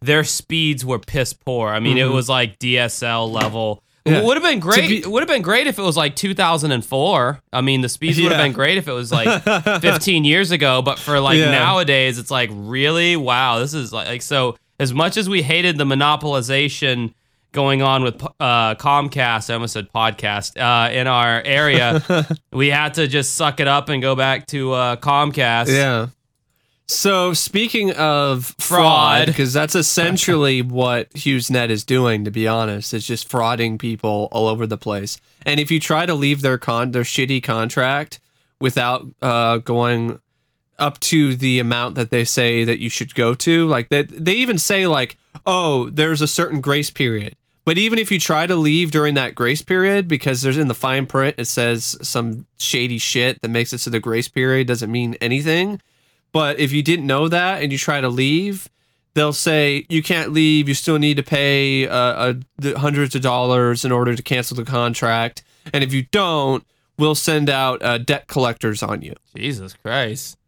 their speeds were piss poor. I mean, it was like DSL level. Mm-hmm. Yeah. It would have been great. be- would have been great if it was like 2004. I mean, the speeds would have been great if it was like 15 years ago. But for like Yeah. nowadays, it's like really wow. This is like, like so. As much as we hated the monopolization going on with uh, Comcast, I almost said podcast uh, in our area, we had to just suck it up and go back to uh, Comcast. Yeah. So speaking of Fraud. because that's essentially what HughesNet is doing. To be honest, it's just frauding people all over the place. And if you try to leave their con their shitty contract without uh, going up to the amount that they say that you should go to, like that, they even say like, oh, there's a certain grace period. But even if you try to leave during that grace period, because there's in the fine print, it says some shady shit that makes it so the grace period doesn't mean anything. But if you didn't know that and you try to leave, they'll say you can't leave. You still need to pay uh, hundreds of dollars in order to cancel the contract. And if you don't, we'll send out uh, debt collectors on you. Jesus Christ.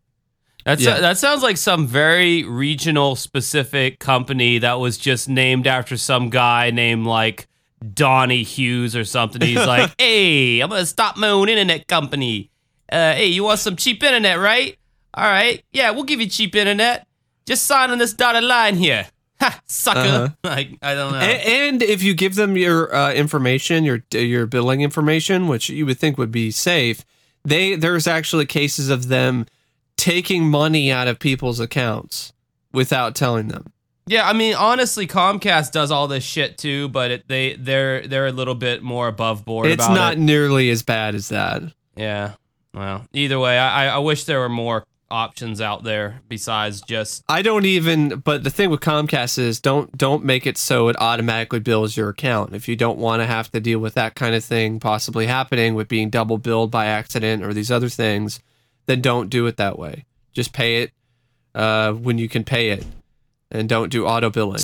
That's Yeah. that sounds like some very regional specific company that was just named after some guy named like Donnie Hughes or something. He's like, "Hey, I'm gonna stop my own internet company. Uh, hey, you want some cheap internet, right? All right, yeah, we'll give you cheap internet. Just sign on this dotted line here. Ha, sucker. Uh-huh. Like I don't know. A- and if you give them your uh, information, your your billing information, which you would think would be safe, they there's actually cases of them taking money out of people's accounts without telling them. Yeah, I mean, honestly, Comcast does all this shit too, but it, they they're they're a little bit more above board. It's not it. nearly as bad as that. Yeah. Well, either way, I I- I wish there were more options out there besides just. I don't even. But the thing with Comcast is don't don't make it so it automatically bills your account. If you don't want to have to deal with that kind of thing possibly happening with being double billed by accident or these other things, then don't do it that way. Just pay it uh, when you can pay it, and don't do auto billing.